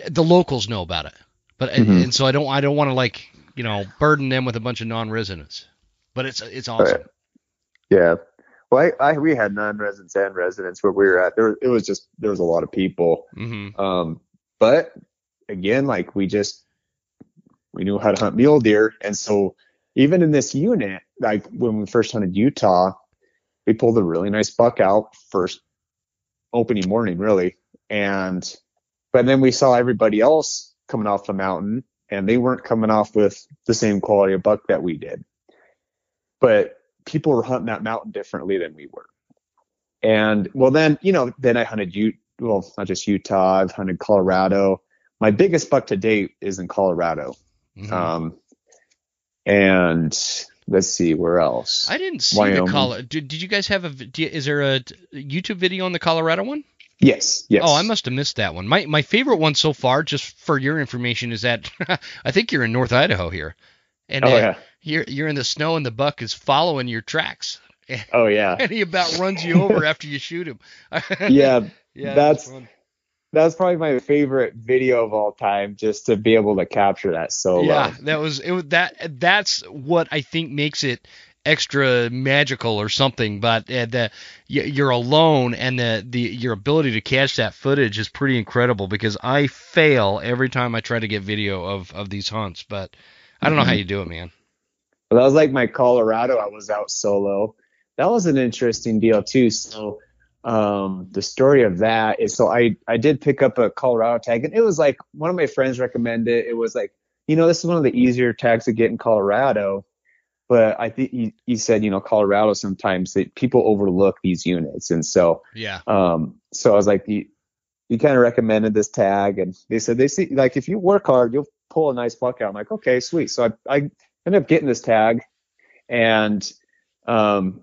the locals know about it, but mm-hmm. and so I don't I don't want to like you know burden them with a bunch of non-residents, but it's it's awesome. Yeah. Well, I, I we had non-residents and residents where we were at. There, it was just there was a lot of people. Mm-hmm. Um, but again, like we just we knew how to hunt mule deer, and so even in this unit, like when we first hunted Utah, we pulled a really nice buck out first opening morning, really, and but then we saw everybody else coming off the mountain, and they weren't coming off with the same quality of buck that we did. But people were hunting that mountain differently than we were. And well, then, you know, then I hunted you, well, not just Utah, I've hunted Colorado. My biggest buck to date is in Colorado. Mm-hmm. Um, and let's see where else. I didn't see Wyoming. the Colorado. Did, did you guys have a? Is there a YouTube video on the Colorado one? Yes. Yes. Oh, I must have missed that one. My my favorite one so far, just for your information, is that I think you're in North Idaho here, and oh, uh, yeah you're you're in the snow and the buck is following your tracks. Oh yeah. and he about runs you over after you shoot him. yeah, yeah, that's that's probably my favorite video of all time, just to be able to capture that so. Yeah, that was it. Was, that that's what I think makes it extra magical or something. But uh, the you're alone, and the the your ability to catch that footage is pretty incredible. Because I fail every time I try to get video of of these hunts, but I don't know mm-hmm. how you do it, man. Well, that was like my Colorado. I was out solo. That was an interesting deal too. So um, the story of that is so I I did pick up a Colorado tag and it was like one of my friends recommended it. It was like you know this is one of the easier tags to get in Colorado. But I think he, he said, you know, Colorado sometimes that people overlook these units, and so yeah. Um, so I was like, you, you kind of recommended this tag, and they said they see like if you work hard, you'll pull a nice buck out. I'm like, okay, sweet. So I I ended up getting this tag, and um,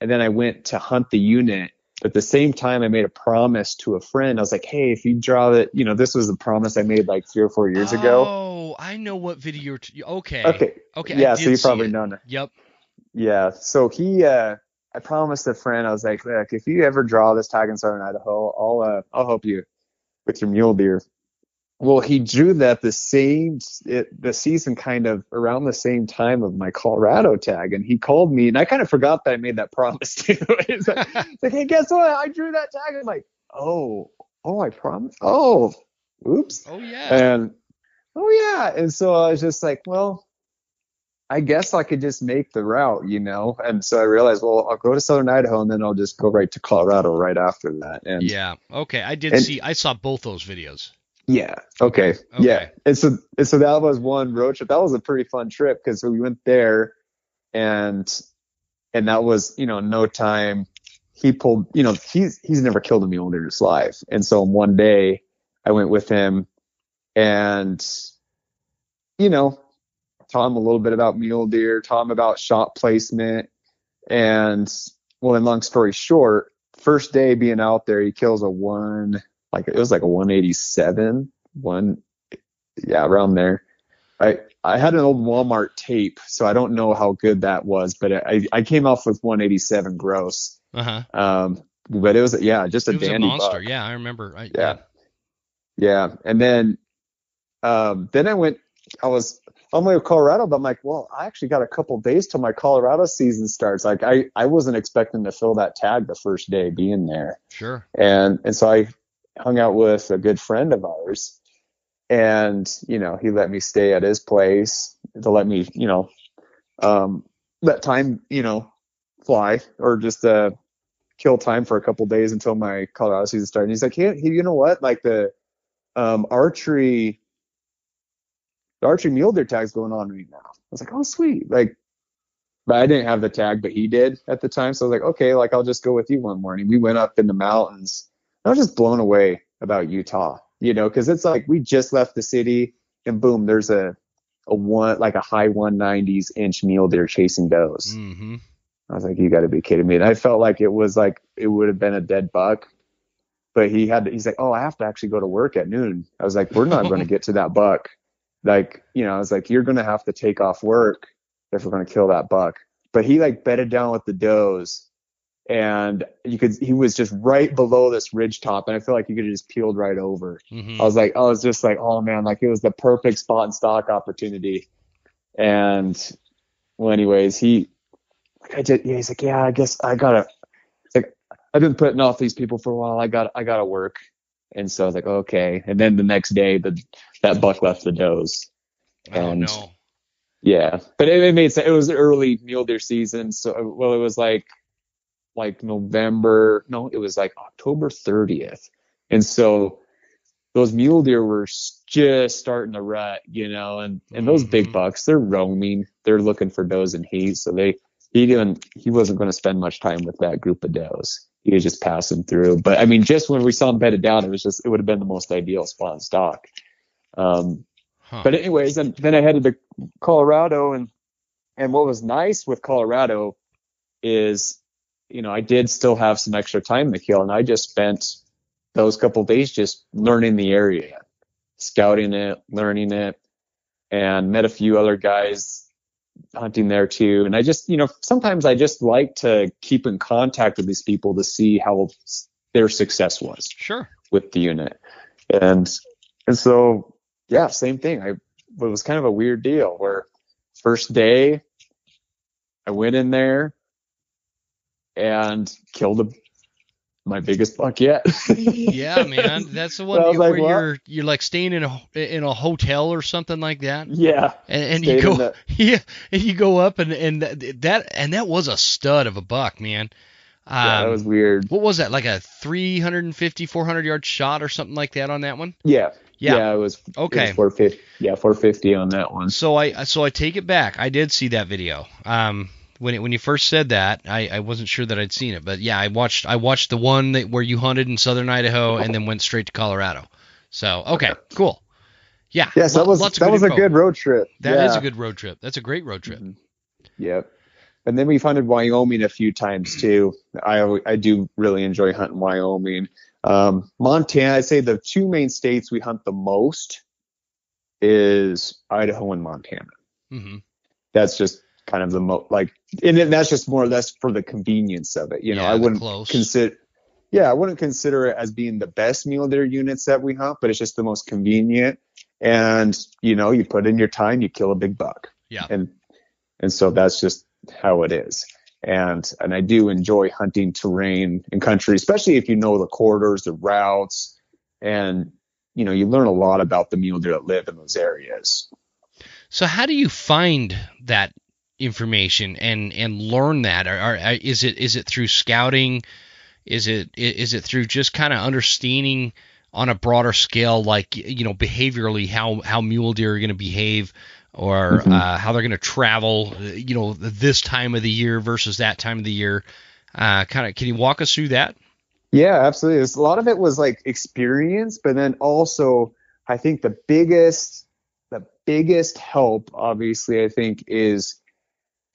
and then I went to hunt the unit. But at the same time, I made a promise to a friend. I was like, "Hey, if you draw that, you know, this was the promise I made like three or four years oh, ago." Oh, I know what video you're. T- okay. Okay. Okay. Yeah, so you probably know it. Yep. Yeah. So he, uh, I promised a friend. I was like, "Look, if you ever draw this tag in Southern Idaho, I'll, uh, I'll help you with your mule deer." Well, he drew that the same it, the season kind of around the same time of my Colorado tag, and he called me, and I kind of forgot that I made that promise too. He's like, like, hey, guess what? I drew that tag. I'm like, oh, oh, I promised. Oh, oops. Oh yeah. And oh yeah, and so I was just like, well, I guess I could just make the route, you know. And so I realized, well, I'll go to Southern Idaho, and then I'll just go right to Colorado right after that. And yeah, okay, I did and, see, I saw both those videos. Yeah. Okay. okay. Yeah. And so and so that was one road trip. That was a pretty fun trip because we went there and and that was, you know, no time. He pulled, you know, he's he's never killed a mule in his life. And so one day I went with him and you know, him a little bit about mule deer, him about shot placement. And well, in long story short, first day being out there, he kills a one like it was like a 187, one, yeah, around there. I I had an old Walmart tape, so I don't know how good that was, but I I came off with 187 gross. Uh huh. Um, but it was yeah, just a it dandy a monster. Buck. Yeah, I remember. I, yeah. yeah. yeah, and then um then I went. I was on my way to Colorado, but I'm like, well, I actually got a couple days till my Colorado season starts. Like I I wasn't expecting to fill that tag the first day being there. Sure. And and so I hung out with a good friend of ours and you know he let me stay at his place to let me you know um let time you know fly or just uh kill time for a couple days until my colorado season started and he's like hey, you know what like the um archery the archery mule deer tag's going on right now. I was like, oh sweet. Like, but I didn't have the tag, but he did at the time. So I was like, okay, like I'll just go with you one morning. We went up in the mountains. I was just blown away about Utah, you know, because it's like we just left the city and boom, there's a a one like a high 190s inch mule deer chasing does. Mm-hmm. I was like, you got to be kidding me. And I felt like it was like it would have been a dead buck, but he had to, he's like, oh, I have to actually go to work at noon. I was like, we're not going to get to that buck. Like, you know, I was like, you're going to have to take off work if we're going to kill that buck. But he like bedded down with the does and you could he was just right below this ridge top and i feel like you could have just peeled right over mm-hmm. i was like i was just like oh man like it was the perfect spot and stalk opportunity and well anyways he like I did, yeah, he's like, yeah, I guess I gotta. Like I've been putting off these people for a while. I got, I gotta work. And so I was like, okay. And then the next day, the that buck left the does. Oh, and oh, no. Yeah, but it, it made sense. It was early mule deer season, so well, it was like like November. No, it was like October 30th, and so those mule deer were just starting to rut, you know, and and those mm-hmm. big bucks, they're roaming, they're looking for does and heat, so they he didn't he wasn't going to spend much time with that group of does. He was just passing through. But I mean, just when we saw him bedded down, it was just it would have been the most ideal spot in stalk. Um, huh. But anyways, and then I headed to Colorado, and and what was nice with Colorado is, you know, I did still have some extra time to kill, and I just spent those couple days just learning the area, scouting it, learning it, and met a few other guys hunting there too. And I just, you know, sometimes I just like to keep in contact with these people to see how their success was. Sure. With the unit. And and so yeah, same thing. I it was kind of a weird deal where first day I went in there and killed a my biggest buck yet. yeah, man, that's the one so where like, you're you're like staying in a in a hotel or something like that. Yeah, and, and you go yeah, and you go up and and that and that was a stud of a buck, man. Um, yeah, that um, was weird. What was that? Like a 350, 400 yard shot or something like that on that one? Yeah. Yeah, yeah it was okay. It was 450, yeah, 450 on that one. So I so I take it back. I did see that video. Um, when it, when you first said that, I, I wasn't sure that I'd seen it, but yeah, I watched I watched the one that where you hunted in southern Idaho and then went straight to Colorado. So okay, cool. Yeah. Yes, that was that was info. a good road trip. That yeah. is a good road trip. That's a great road trip. Mm-hmm. Yep. And then we've hunted Wyoming a few times too. I I do really enjoy hunting Wyoming. Um, Montana, I'd say the two main states we hunt the most is Idaho and Montana. Mm-hmm. That's just kind of the mo like, and that's just more or less for the convenience of it. You know, yeah, I wouldn't consider, yeah, I wouldn't consider it as being the best mule deer units that we hunt, but it's just the most convenient. And you know, you put in your time, you kill a big buck. Yeah. And and so that's just how it is. And and I do enjoy hunting terrain and country, especially if you know the corridors, the routes, and you know, you learn a lot about the mule deer that live in those areas. So how do you find that information and and learn that? Or, or, is it is it through scouting? Is it is it through just kind of understanding on a broader scale, like you know behaviorally how how mule deer are going to behave, or mm-hmm. uh, how they're going to travel, you know, this time of the year versus that time of the year? Uh, kind of, can you walk us through that? Yeah, absolutely. a lot of it was like experience, but then also I think the biggest the biggest help, obviously, I think is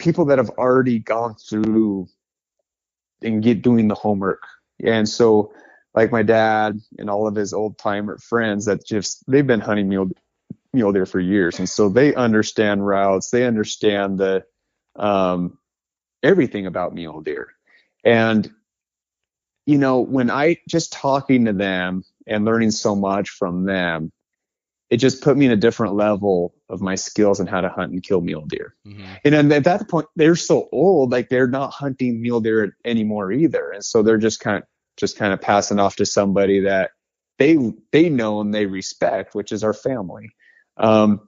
people that have already gone through and get doing the homework. And so like my dad and all of his old timer friends that just they've been hunting mule mule deer for years. And so they understand routes. They understand the um, everything about mule deer. And you know when i just talking to them and learning so much from them it just put me in a different level of my skills and how to hunt and kill mule deer. Mm-hmm. And then at that point, they're so old, like they're not hunting mule deer anymore either. And so they're just kind of just kind of passing off to somebody that they they know and they respect, which is our family. Um,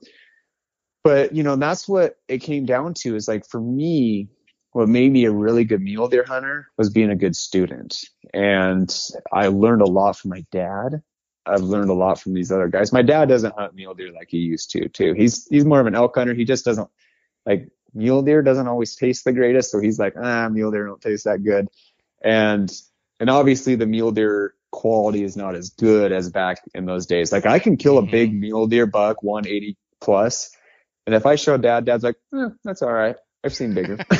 but you know, that's what it came down to is like for me, what made me a really good mule deer hunter was being a good student. And I learned a lot from my dad I've learned a lot from these other guys. My dad doesn't hunt mule deer like he used to too. He's he's more of an elk hunter. He just doesn't like mule deer doesn't always taste the greatest, so he's like, ah, mule deer don't taste that good. And and obviously the mule deer quality is not as good as back in those days. Like I can kill a big mm-hmm. mule deer buck 180 plus, and if I show dad, dad's like, eh, that's all right. I've seen bigger.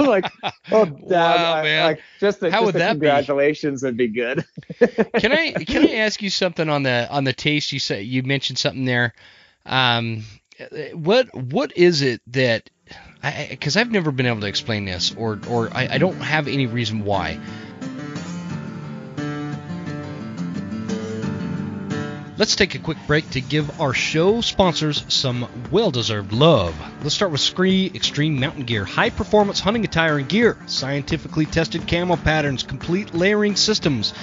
like, oh, dad, wow, I, man. Like, just the, How just would the that congratulations be? would be good. can I can I ask you something on the on the taste? You said you mentioned something there. Um, what what is it that? I because I've never been able to explain this, or or I, I don't have any reason why. Let's take a quick break to give our show sponsors some well deserved love. Let's start with SKRE Extreme Mountain Gear. High performance hunting attire and gear, scientifically tested camo patterns, complete layering systems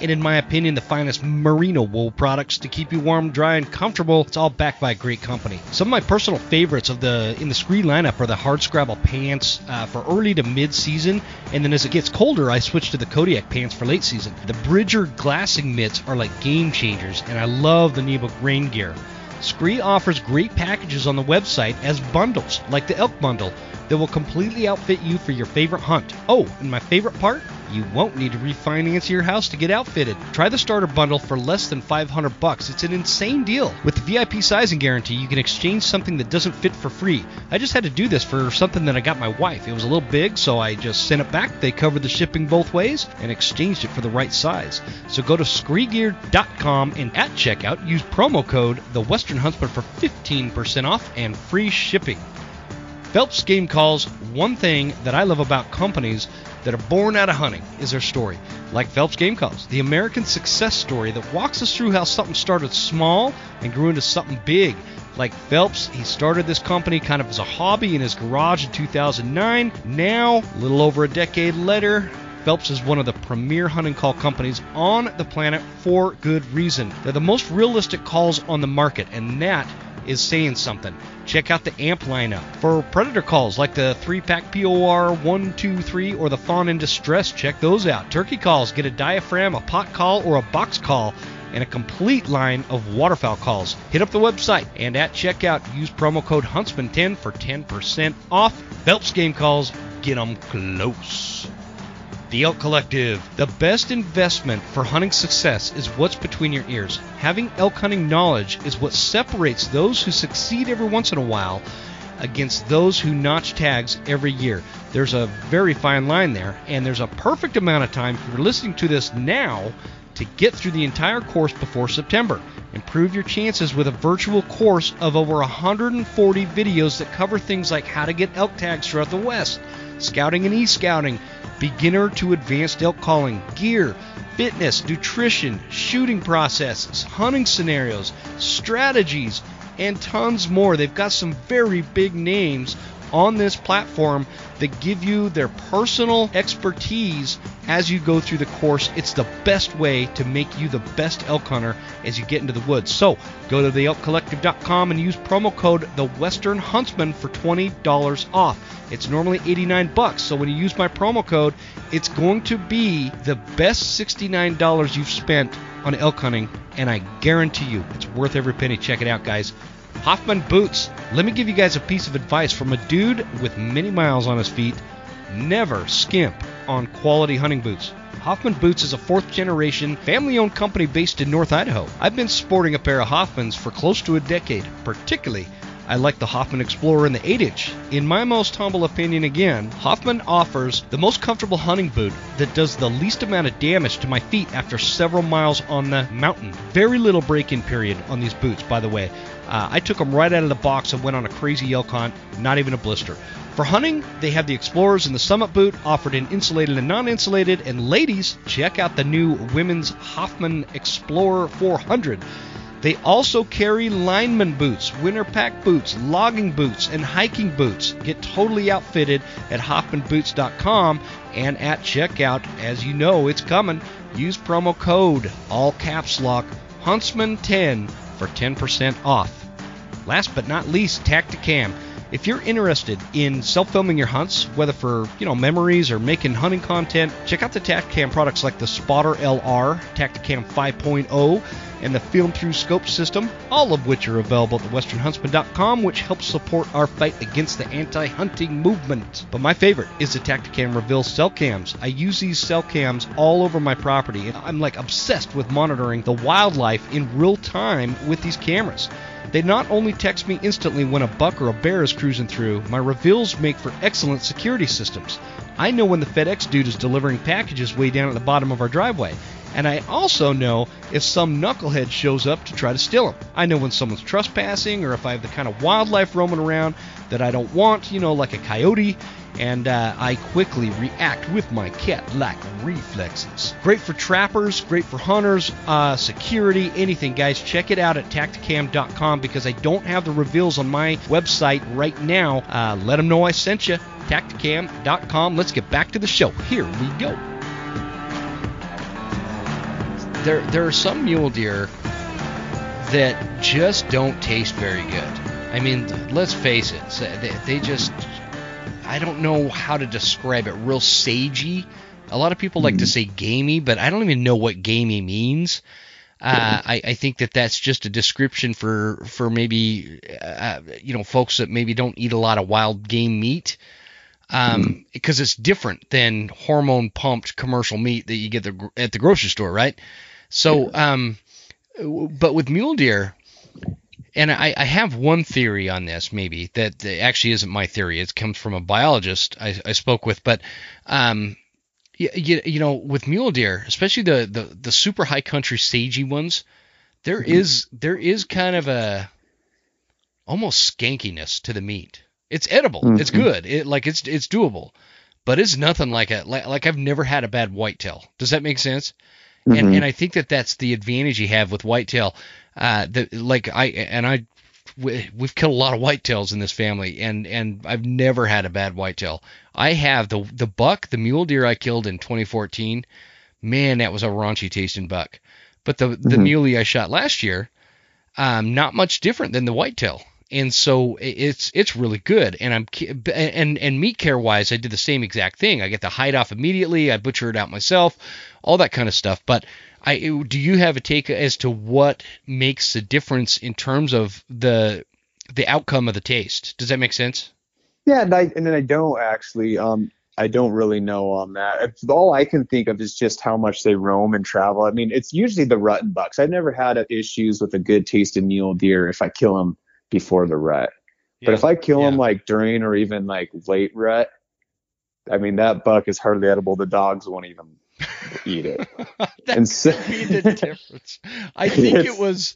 and in my opinion, the finest merino wool products to keep you warm, dry, and comfortable. It's all backed by a great company. Some of my personal favorites of the in the SKRE lineup are the hard scrabble pants uh, for early to mid season, and then as it gets colder, I switch to the Kodiak pants for late season. The Bridger glassing mitts are like game changers, and I love the Nebo rain gear. SKRE offers great packages on the website as bundles, like the elk bundle, that will completely outfit you for your favorite hunt. Oh, and my favorite part? You won't need to refinance your house to get outfitted. Try the starter bundle for less than 500 bucks. It's an insane deal. With the VIP sizing guarantee, you can exchange something that doesn't fit for free. I just had to do this for something that I got my wife. It was a little big, so I just sent it back. They covered the shipping both ways and exchanged it for the right size. So go to skregear.com and at checkout use promo code The Western Huntsman for 15% off and free shipping. Phelps Game Calls, one thing that I love about companies that are born out of hunting is their story. Like Phelps Game Calls, the American success story that walks us through how something started small and grew into something big. Like Phelps, he started this company kind of as a hobby in his garage in 2009. Now, a little over a decade later, Phelps is one of the premier hunting call companies on the planet for good reason. They're the most realistic calls on the market, and that is saying something. Check out the amp lineup. For predator calls like the 3 pack POR 123 or the Fawn in Distress, check those out. Turkey calls, get a diaphragm, a pot call, or a box call and a complete line of waterfowl calls. Hit up the website and at checkout use promo code Huntsman10 for 10% off. Phelps game calls, get them close. The Elk Collective. The best investment for hunting success is what's between your ears. Having elk hunting knowledge is what separates those who succeed every once in a while against those who notch tags every year. There's a very fine line there, and there's a perfect amount of time if you're listening to this now to get through the entire course before September. Improve your chances with a virtual course of over 140 videos that cover things like how to get elk tags throughout the West, scouting and e scouting, beginner to advanced elk calling, gear, fitness, nutrition, shooting processes, hunting scenarios, strategies, and tons more. They've got some very big names on this platform that give you their personal expertise as you go through the course. It's the best way to make you the best elk hunter as you get into the woods. So go to theelkcollective.com and use promo code the Western Huntsman for $20 off. It's normally 89 bucks, so when you use my promo code, it's going to be the best $69 you've spent on elk hunting, and I guarantee you it's worth every penny. Check it out, guys. Hoffman Boots. Let me give you guys a piece of advice from a dude with many miles on his feet. Never skimp on quality hunting boots. Hoffman Boots is a fourth generation, family owned company based in North Idaho. I've been sporting a pair of Hoffmans for close to a decade, particularly I like the Hoffman Explorer in the 8 inch. In my most humble opinion, again, Hoffman offers the most comfortable hunting boot that does the least amount of damage to my feet after several miles on the mountain. Very little break in period on these boots, by the way. Uh, I took them right out of the box and went on a crazy elk hunt, not even a blister. For hunting, they have the Explorers and the Summit boot offered in insulated and non insulated. And ladies, check out the new women's Hoffman Explorer 400. They also carry lineman boots, winter pack boots, logging boots, and hiking boots. Get totally outfitted at hoffmanboots.com and at checkout. As you know, it's coming. Use promo code, all caps lock, Huntsman10 for 10% off. Last but not least, Tactacam. If you're interested in self-filming your hunts, whether for you know memories or making hunting content, check out the Tactacam products like the Spotter LR, Tactacam 5.0, and the Film Through Scope system, all of which are available at thewesternhuntsman.com, which helps support our fight against the anti-hunting movement. But my favorite is the Tactacam Reveal cell cams. I use these cell cams all over my property, and I'm like obsessed with monitoring the wildlife in real time with these cameras. They not only text me instantly when a buck or a bear is cruising through, my reveals make for excellent security systems. I know when the FedEx dude is delivering packages way down at the bottom of our driveway. And I also know if some knucklehead shows up to try to steal them. I know when someone's trespassing or if I have the kind of wildlife roaming around that I don't want, you know, like a coyote. And uh, I quickly react with my cat like reflexes. Great for trappers, great for hunters, uh, security, anything, guys. Check it out at tactacam.com because I don't have the reveals on my website right now. Uh, let them know I sent you. Tactacam.com. Let's get back to the show. Here we go there there are some mule deer that just don't taste very good. I mean, let's face it, they, they just I don't know how to describe it. Real sagey. A lot of people like to hmm. say gamey, but I don't even know what gamey means. Uh, I, I, think that that's just a description for for maybe uh, you know folks that maybe don't eat a lot of wild game meat um, because hmm. it's different than hormone pumped commercial meat that you get the, at the grocery store, right? So, um, but with mule deer, and I, I, have one theory on this, maybe that actually isn't my theory. It comes from a biologist I, I spoke with, but um, you, you, know, with mule deer, especially the, the, the super high country sagey ones, there mm-hmm. is there is kind of a almost skankiness to the meat. It's edible. Mm-hmm. It's good. It like it's it's doable, but it's nothing like a like, like I've never had a bad whitetail. Does that make sense? Mm-hmm. And and I think that that's the advantage you have with whitetail. Uh, that like I and I we, we've killed a lot of whitetails in this family, and and I've never had a bad whitetail. I have the the buck, the mule deer I killed in 2014. Man, that was a raunchy tasting buck. But the the mm-hmm. muley I shot last year, um, not much different than the whitetail and so it's it's really good. And I'm and and meat care wise, I did the same exact thing. I get the hide off immediately. I butcher it out myself, all that kind of stuff. But I do you have a take as to what makes the difference in terms of the the outcome of the taste? Does that make sense? Yeah, and, I, and then I don't actually. Um, I don't really know on that. All I can think of is just how much they roam and travel. I mean, it's usually the rut and bucks. I've never had issues with a good tasting mule deer if I kill them before the rut. Yeah. But if I kill yeah. them like during or even like late rut, I mean that buck is hardly edible. The dogs won't even eat it. that and so, be the difference. I think it was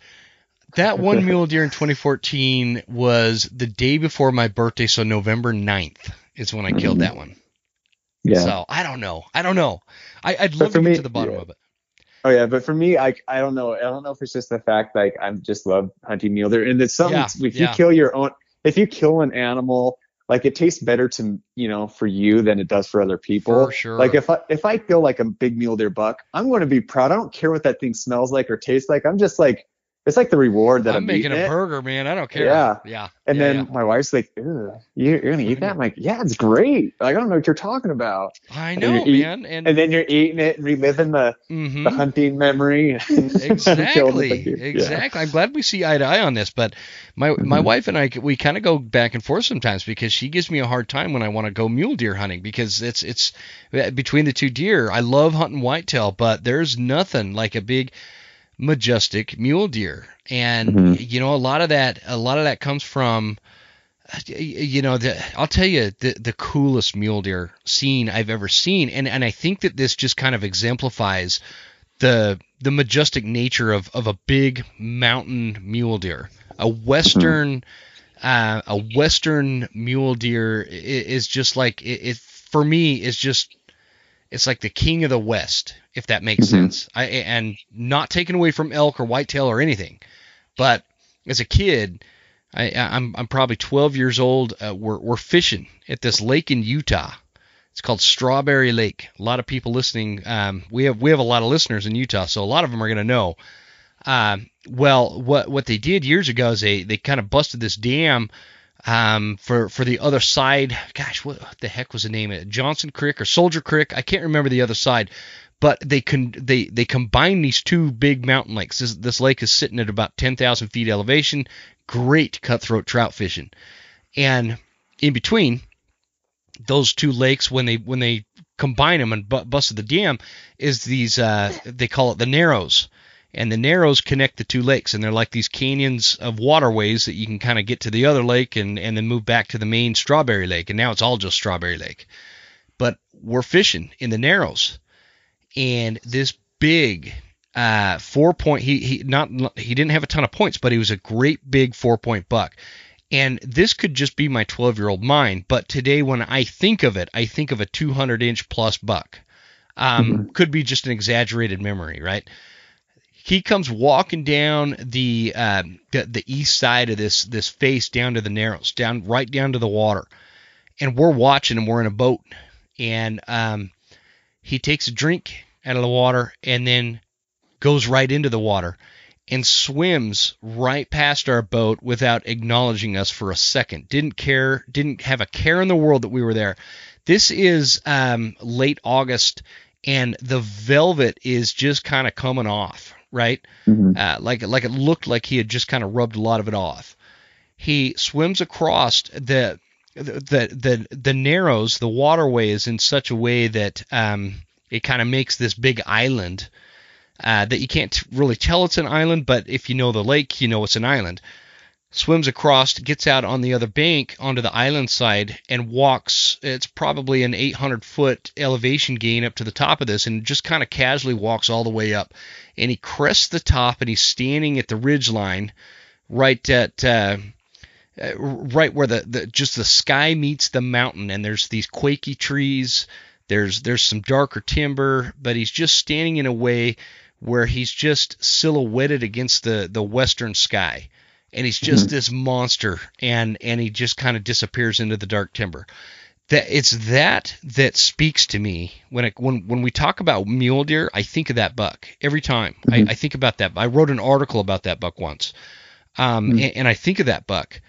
that one mule deer in 2014 was the day before my birthday, so November 9th is when I killed mm-hmm. that one. Yeah. So I don't know. I don't know. I, would love to get me, to the bottom yeah. of it. Oh yeah, but for me, I I don't know. I don't know if it's just the fact like I just love hunting mule deer, and it's something. Yeah, if yeah. you kill your own, if you kill an animal, like it tastes better to you know for you than it does for other people. For sure. Like if I if I kill like a big mule deer buck, I'm going to be proud. I don't care what that thing smells like or tastes like. I'm just like it's like the reward that I'm, I'm making a it. burger, man. I don't care. Yeah, yeah. And yeah, then yeah. my wife's like, "You're, you're gonna eat that?" I'm like, "Yeah, it's great." Like I don't know what you're talking about. I know, and man. and, and then you're eating it and reliving the mm-hmm. the hunting memory. exactly, exactly. I'm glad we see eye to eye on this. But my mm-hmm. my wife and I we kind of go back and forth sometimes because she gives me a hard time when I want to go mule deer hunting because it's it's between the two deer. I love hunting whitetail, but there's nothing like a big majestic mule deer and mm-hmm. you know a lot of that a lot of that comes from you know the, I'll tell you the the coolest mule deer scene I've ever seen and and I think that this just kind of exemplifies the the majestic nature of of a big mountain mule deer a western mm-hmm. uh, a western mule deer is just like it, it for me is just it's like the king of the west if that makes mm-hmm. sense. I and not taken away from elk or whitetail or anything, but as a kid, I, I'm I'm probably 12 years old. Uh, we're we're fishing at this lake in Utah. It's called Strawberry Lake. A lot of people listening. Um, we have we have a lot of listeners in Utah, so a lot of them are going to know. Um, well, what what they did years ago is they they kind of busted this dam um, for for the other side. Gosh, what the heck was the name of it? Johnson Creek or Soldier Creek? I can't remember the other side, but they can they they combine these two big mountain lakes. This, this lake is sitting at about 10,000 feet elevation. Great cutthroat trout fishing, and in between those two lakes, when they when they combine them and bu- busted the dam, is these uh, they call it the narrows, and the narrows connect the two lakes, and they're like these canyons of waterways that you can kind of get to the other lake and and then move back to the main Strawberry Lake, and now it's all just Strawberry Lake. But we're fishing in the narrows and this big uh, four point he he not he didn't have a ton of points, but he was a great big four point buck. And this could just be my 12 year old mind, but today when I think of it, I think of a 200 inch plus buck. Um, mm-hmm. Could be just an exaggerated memory, right? He comes walking down the, uh, the the east side of this this face down to the narrows, down right down to the water, and we're watching him. we're in a boat, and um, he takes a drink out of the water and then goes right into the water and swims right past our boat without acknowledging us for a second. Didn't care, didn't have a care in the world that we were there. This is um, late August, and the velvet is just kind of coming off, right? Mm-hmm. Uh, like like it looked like he had just kind of rubbed a lot of it off. He swims across the the the the narrows, the waterway is in such a way that um, it kind of makes this big island uh, that you can't really tell it's an island, but if you know the lake, you know it's an island. Swims across, gets out on the other bank onto the island side, and walks. It's probably an 800 foot elevation gain up to the top of this, and just kind of casually walks all the way up. And he crests the top, and he's standing at the ridge line, right at. Uh, uh, right where the, the just the sky meets the mountain and there's these quaky trees there's there's some darker timber but he's just standing in a way where he's just silhouetted against the the western sky and he's just mm-hmm. this monster and and he just kind of disappears into the dark timber. That it's that that speaks to me when it, when when we talk about mule deer i think of that buck every time. Mm-hmm. I, I, think about that. I wrote an article about that buck once. Um, mm-hmm. and, and, i think of that buck.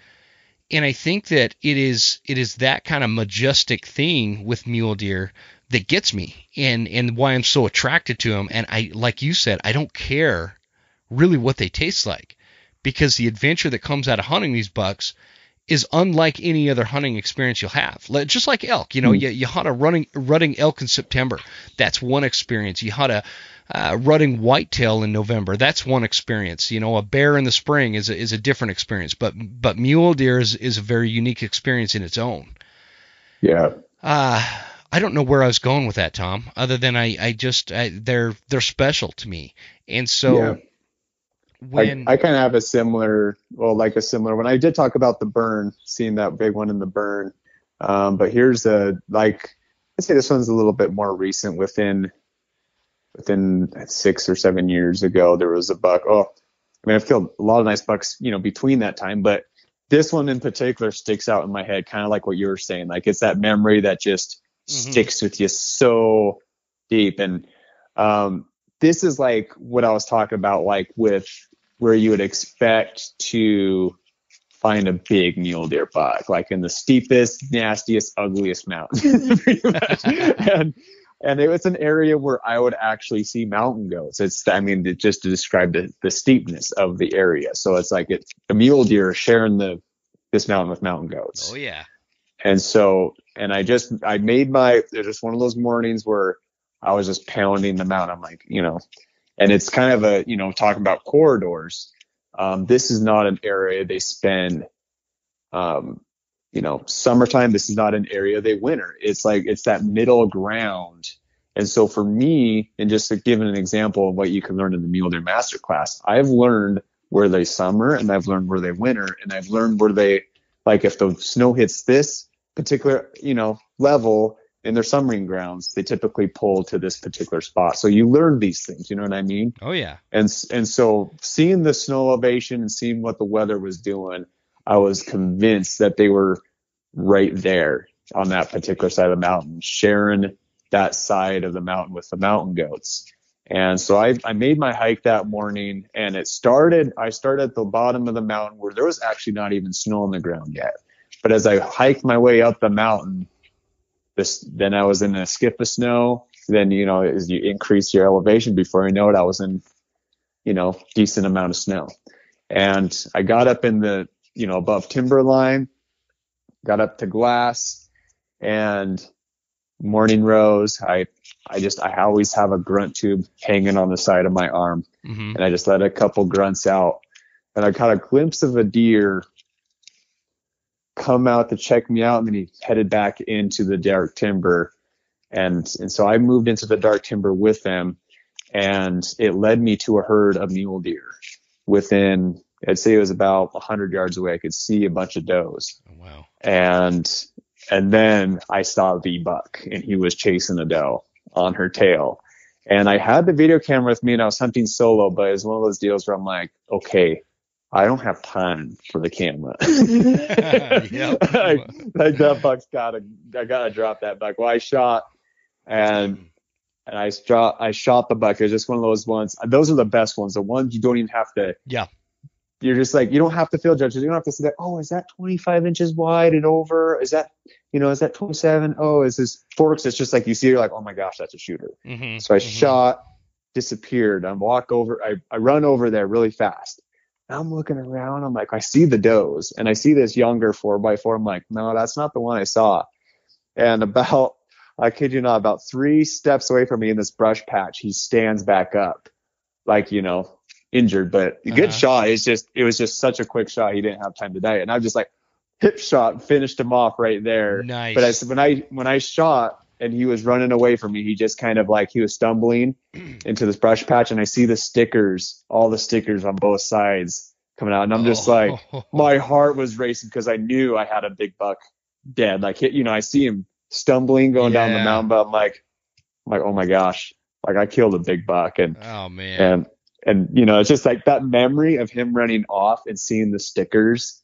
And I think that it is it is that kind of majestic thing with mule deer that gets me and and why I'm so attracted to them and I like you said I don't care really what they taste like because the adventure that comes out of hunting these bucks is unlike any other hunting experience you'll have. Just like elk, you know, mm. you, you hunt a running rutting elk in September. That's one experience. You hunt a uh, rutting whitetail in November. That's one experience. You know, a bear in the spring is a, is a different experience. But but mule deer is, is a very unique experience in its own. Yeah. Uh, I don't know where I was going with that, Tom. Other than I, I just I, they're they're special to me, and so yeah. When I, I kind of have a similar, well, like a similar. When I did talk about the burn, seeing that big one in the burn, um, but here's a like I'd say this one's a little bit more recent. Within within six or seven years ago, there was a buck. Oh, I mean, I've killed a lot of nice bucks, you know, between that time, but this one in particular sticks out in my head, kind of like what you were saying. Like it's that memory that just mm-hmm. sticks with you so deep. And um, this is like what I was talking about, like with where you would expect to find a big mule deer buck, like in the steepest, nastiest, ugliest mountain, pretty much. and and it was an area where I would actually see mountain goats. It's, I mean, just to describe the, the steepness of the area. So it's like it's a mule deer sharing the this mountain with mountain goats. Oh yeah. And so, and I just, I made my, it was just one of those mornings where I was just pounding them out. I'm like, you know, and it's kind of a, you know, talking about corridors. Um, this is not an area they spend, um, you know, summertime. This is not an area they winter. It's like, it's that middle ground. And so for me, and just to give an example of what you can learn in the Mule Deer Masterclass, I've learned where they summer and I've learned where they winter and I've learned where they, like if the snow hits this, particular, you know, level in their summering grounds, they typically pull to this particular spot. So you learn these things, you know what I mean? Oh yeah. And and so seeing the snow elevation and seeing what the weather was doing, I was convinced that they were right there on that particular side of the mountain, sharing that side of the mountain with the mountain goats. And so I, I made my hike that morning and it started, I started at the bottom of the mountain where there was actually not even snow on the ground yet. But as I hiked my way up the mountain, this then I was in a skip of snow. Then you know as you increase your elevation before I know it I was in you know decent amount of snow. And I got up in the you know above timberline got up to glass and morning rose. I I just I always have a grunt tube hanging on the side of my arm. Mm-hmm. and I just let a couple grunts out. And I caught a glimpse of a deer come out to check me out and then he headed back into the dark timber. And and so I moved into the dark timber with them and it led me to a herd of mule deer. Within I'd say it was about 100 yards away I could see a bunch of does. Oh, wow. And and then I saw the buck and he was chasing a doe on her tail. And I had the video camera with me and I was hunting solo but it was one of those deals where I'm like okay I don't have time for the camera. like, like, that buck's gotta, I gotta drop that buck. Well, I shot and and I shot I shot the buck. It's just one of those ones. Those are the best ones. The ones you don't even have to. Yeah. You're just like you don't have to feel judges. You don't have to say that. Oh, is that 25 inches wide and over? Is that you know is that 27? Oh, is this forks? It's just like you see. You're like, oh my gosh, that's a shooter. Mm-hmm, so I mm-hmm. shot, disappeared. I walk over. I I run over there really fast I'm looking around. I'm like, I see the does, and I see this younger four by four. I'm like, no, that's not the one I saw. And about, I kid you not, about three steps away from me in this brush patch, he stands back up, like you know, injured, but good uh-huh. shot. It's just, it was just such a quick shot. He didn't have time to die, and I'm just like, hip shot, finished him off right there. Nice. But I, when I when I shot and he was running away from me, he just kind of like he was stumbling into this brush patch, and I see the stickers, all the stickers on both sides coming out, and I'm just oh. like, my heart was racing because I knew I had a big buck dead. Like, you know, I see him stumbling going yeah. down the mountain, but I'm like, I'm like, oh my gosh, like I killed a big buck, and oh man, and and you know, it's just like that memory of him running off and seeing the stickers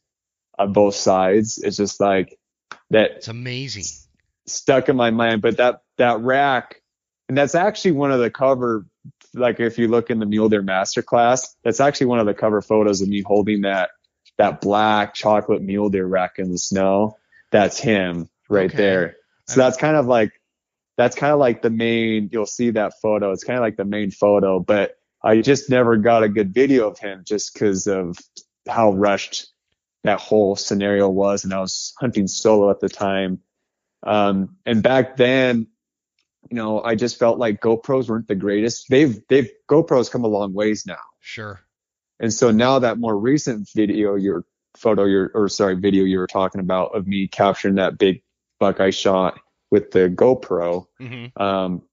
on both sides. It's just like that. It's amazing. Stuck in my mind, but that that rack, and that's actually one of the cover like if you look in the Mule Deer Masterclass, that's actually one of the cover photos of me holding that that black chocolate mule deer rack in the snow. That's him right okay. there. So that's kind of like that's kind of like the main. You'll see that photo. It's kind of like the main photo, but I just never got a good video of him just because of how rushed that whole scenario was, and I was hunting solo at the time. Um, and back then, you know, I just felt like GoPros weren't the greatest. They've they've GoPros come a long ways now. Sure. And so now that more recent video, your photo, your or sorry, video you were talking about of me capturing that big buck I shot with the GoPro, mm-hmm. um,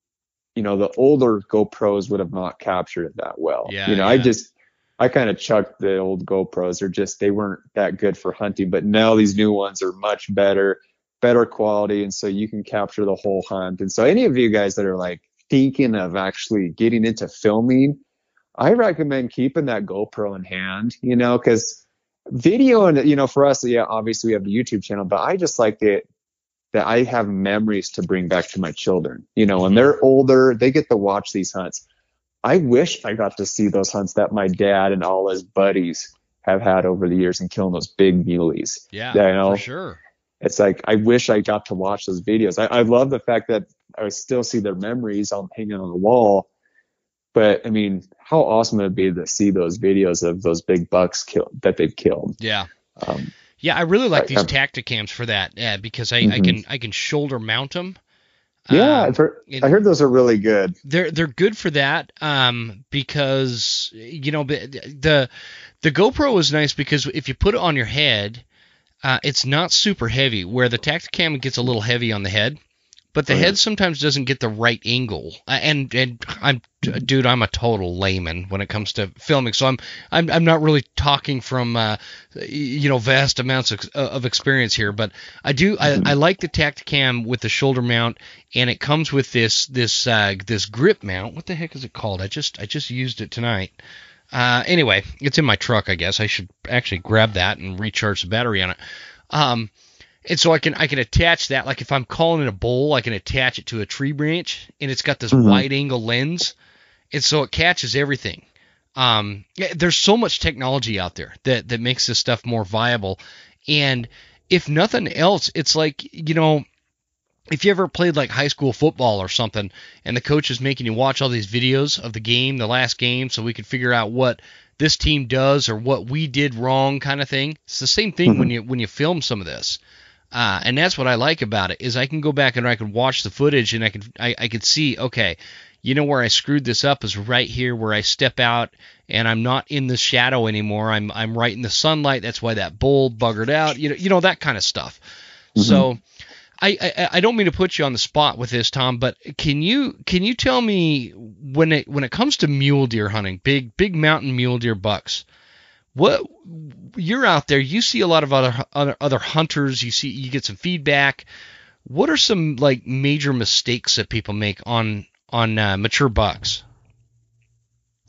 you know, the older GoPros would have not captured it that well. Yeah. You know, yeah. I just I kind of chucked the old GoPros. They're just they weren't that good for hunting, but now these new ones are much better better quality and so you can capture the whole hunt. And so any of you guys that are like thinking of actually getting into filming i recommend keeping that gopro in hand you know because video and you know for us yeah obviously we have the youtube channel but i just like it that i have memories to bring back to my children. You know when they're older they get to watch these hunts. I wish i got to see those hunts that my dad and all his buddies have had over the years and killing those big muleys. Yeah you know? for sure it's like I wish I got to watch those videos. I, I love the fact that I still see their memories on hanging on the wall. But I mean, how awesome would it be to see those videos of those big bucks killed that they've killed? Yeah. Um, yeah, I really like I, these Tactacams for that. Yeah, because I, mm-hmm. I can I can shoulder mount them. Yeah, uh, heard, I heard those are really good. They're they're good for that um, because you know the the GoPro is nice because if you put it on your head, uh, it's not super heavy. Where the Tactacam gets a little heavy on the head, but the oh, head sometimes doesn't get the right angle. Uh, and and I'm dude, I'm a total layman when it comes to filming, so I'm I'm I'm not really talking from uh, you know vast amounts of, of experience here, but I do I, mm-hmm. I like the Tactacam with the shoulder mount, and it comes with this this uh, this grip mount. What the heck is it called? I just I just used it tonight. Uh, anyway, it's in my truck. I guess I should actually grab that and recharge the battery on it. Um, and so I can I can attach that. Like if I'm calling it a bowl, I can attach it to a tree branch, and it's got this mm-hmm. wide angle lens, and so it catches everything. Um, there's so much technology out there that that makes this stuff more viable, and if nothing else, it's like you know if you ever played like high school football or something and the coach is making you watch all these videos of the game, the last game, so we could figure out what this team does or what we did wrong kind of thing. It's the same thing mm-hmm. when you when you film some of this. Uh, and that's what I like about it is I can go back and I can watch the footage and I can I, I can see okay, you know where I screwed this up is right here where I step out and I'm not in the shadow anymore. I'm I'm right in the sunlight. That's why that bowl buggered out. You know you know that kind of stuff. Mm-hmm. So I, I, I don't mean to put you on the spot with this, Tom, but can you can you tell me when it when it comes to mule deer hunting, big big mountain mule deer bucks, what you're out there, you see a lot of other other other hunters, you see you get some feedback. What are some like major mistakes that people make on on uh, mature bucks?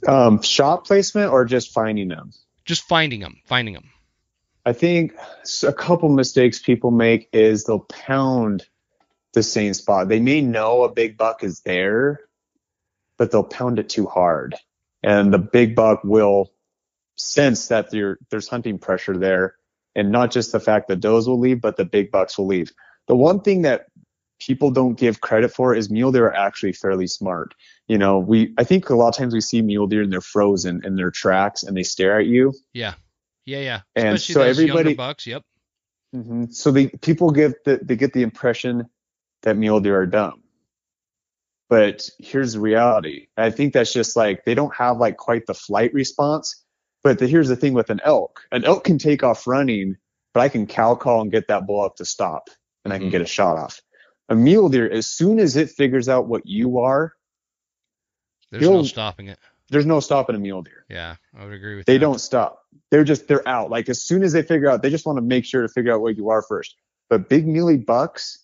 Um, shot placement or just finding them? Just finding them, finding them. I think a couple mistakes people make is they'll pound the same spot. They may know a big buck is there, but they'll pound it too hard. And the big buck will sense that there's hunting pressure there. And not just the fact that does will leave, but the big bucks will leave. The one thing that people don't give credit for is mule deer are actually fairly smart. You know, we I think a lot of times we see mule deer and they're frozen in their tracks and they stare at you. Yeah. Yeah, yeah. And Especially so everybody bucks. Yep. Mm-hmm. So the people get the they get the impression that mule deer are dumb. But here's the reality. I think that's just like they don't have like quite the flight response. But the, here's the thing with an elk. An elk can take off running, but I can cow call and get that bull up to stop, and I can mm-hmm. get a shot off. A mule deer, as soon as it figures out what you are, there's no stopping it there's no stopping a mule deer. Yeah, I would agree with they that. They don't stop. They're just they're out. Like as soon as they figure out, they just want to make sure to figure out where you are first. But big muley bucks,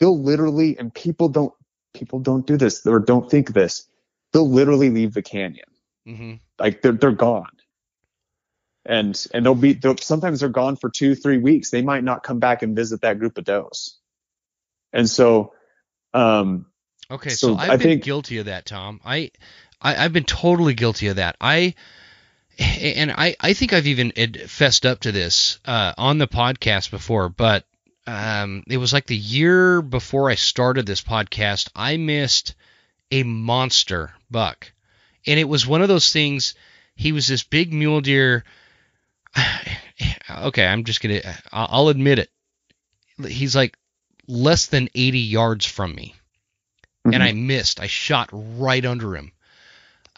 they'll literally and people don't people don't do this or don't think this. They'll literally leave the canyon. Mm-hmm. Like they're they're gone. And and they'll be they'll, sometimes they're gone for two three weeks. They might not come back and visit that group of does. And so, um, okay, so, so I've I been think, guilty of that, Tom. I I, have been totally guilty of that. I and I, I think I've even fessed up to this uh, on the podcast before, but um, it was like the year before I started this podcast. I missed a monster buck, and it was one of those things. He was this big mule deer. okay, I'm just gonna. I'll admit it. He's like less than 80 yards from me, mm-hmm. and I missed. I shot right under him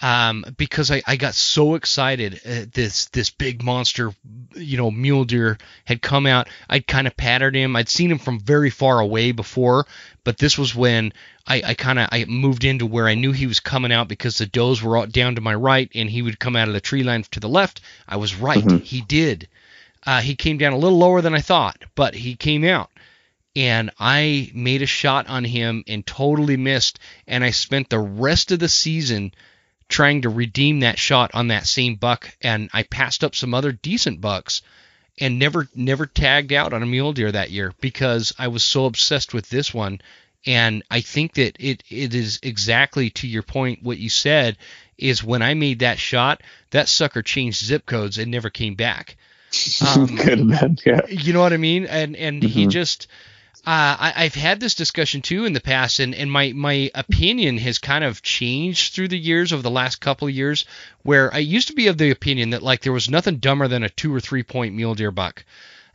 um, because I, I got so excited. Uh, this this big monster, you know, mule deer had come out. I'd kind of pattered him. I'd seen him from very far away before, but this was when I, I kind of I moved into where I knew he was coming out because the does were down to my right and he would come out of the tree line to the left. I was right. Mm-hmm. He did. Uh, he came down a little lower than I thought, but he came out and I made a shot on him and totally missed. And I spent the rest of the season trying to redeem that shot on that same buck, and I passed up some other decent bucks and never never tagged out on a mule deer that year because I was so obsessed with this one. And I think that it it is exactly to your point what you said is when I made that shot, that sucker changed zip codes and never came back. Um, have been, yeah. You know what I mean? And and mm-hmm. he just uh, I, have had this discussion too in the past, and, and my, my opinion has kind of changed through the years over the last couple of years. Where I used to be of the opinion that like there was nothing dumber than a two or three point mule deer buck.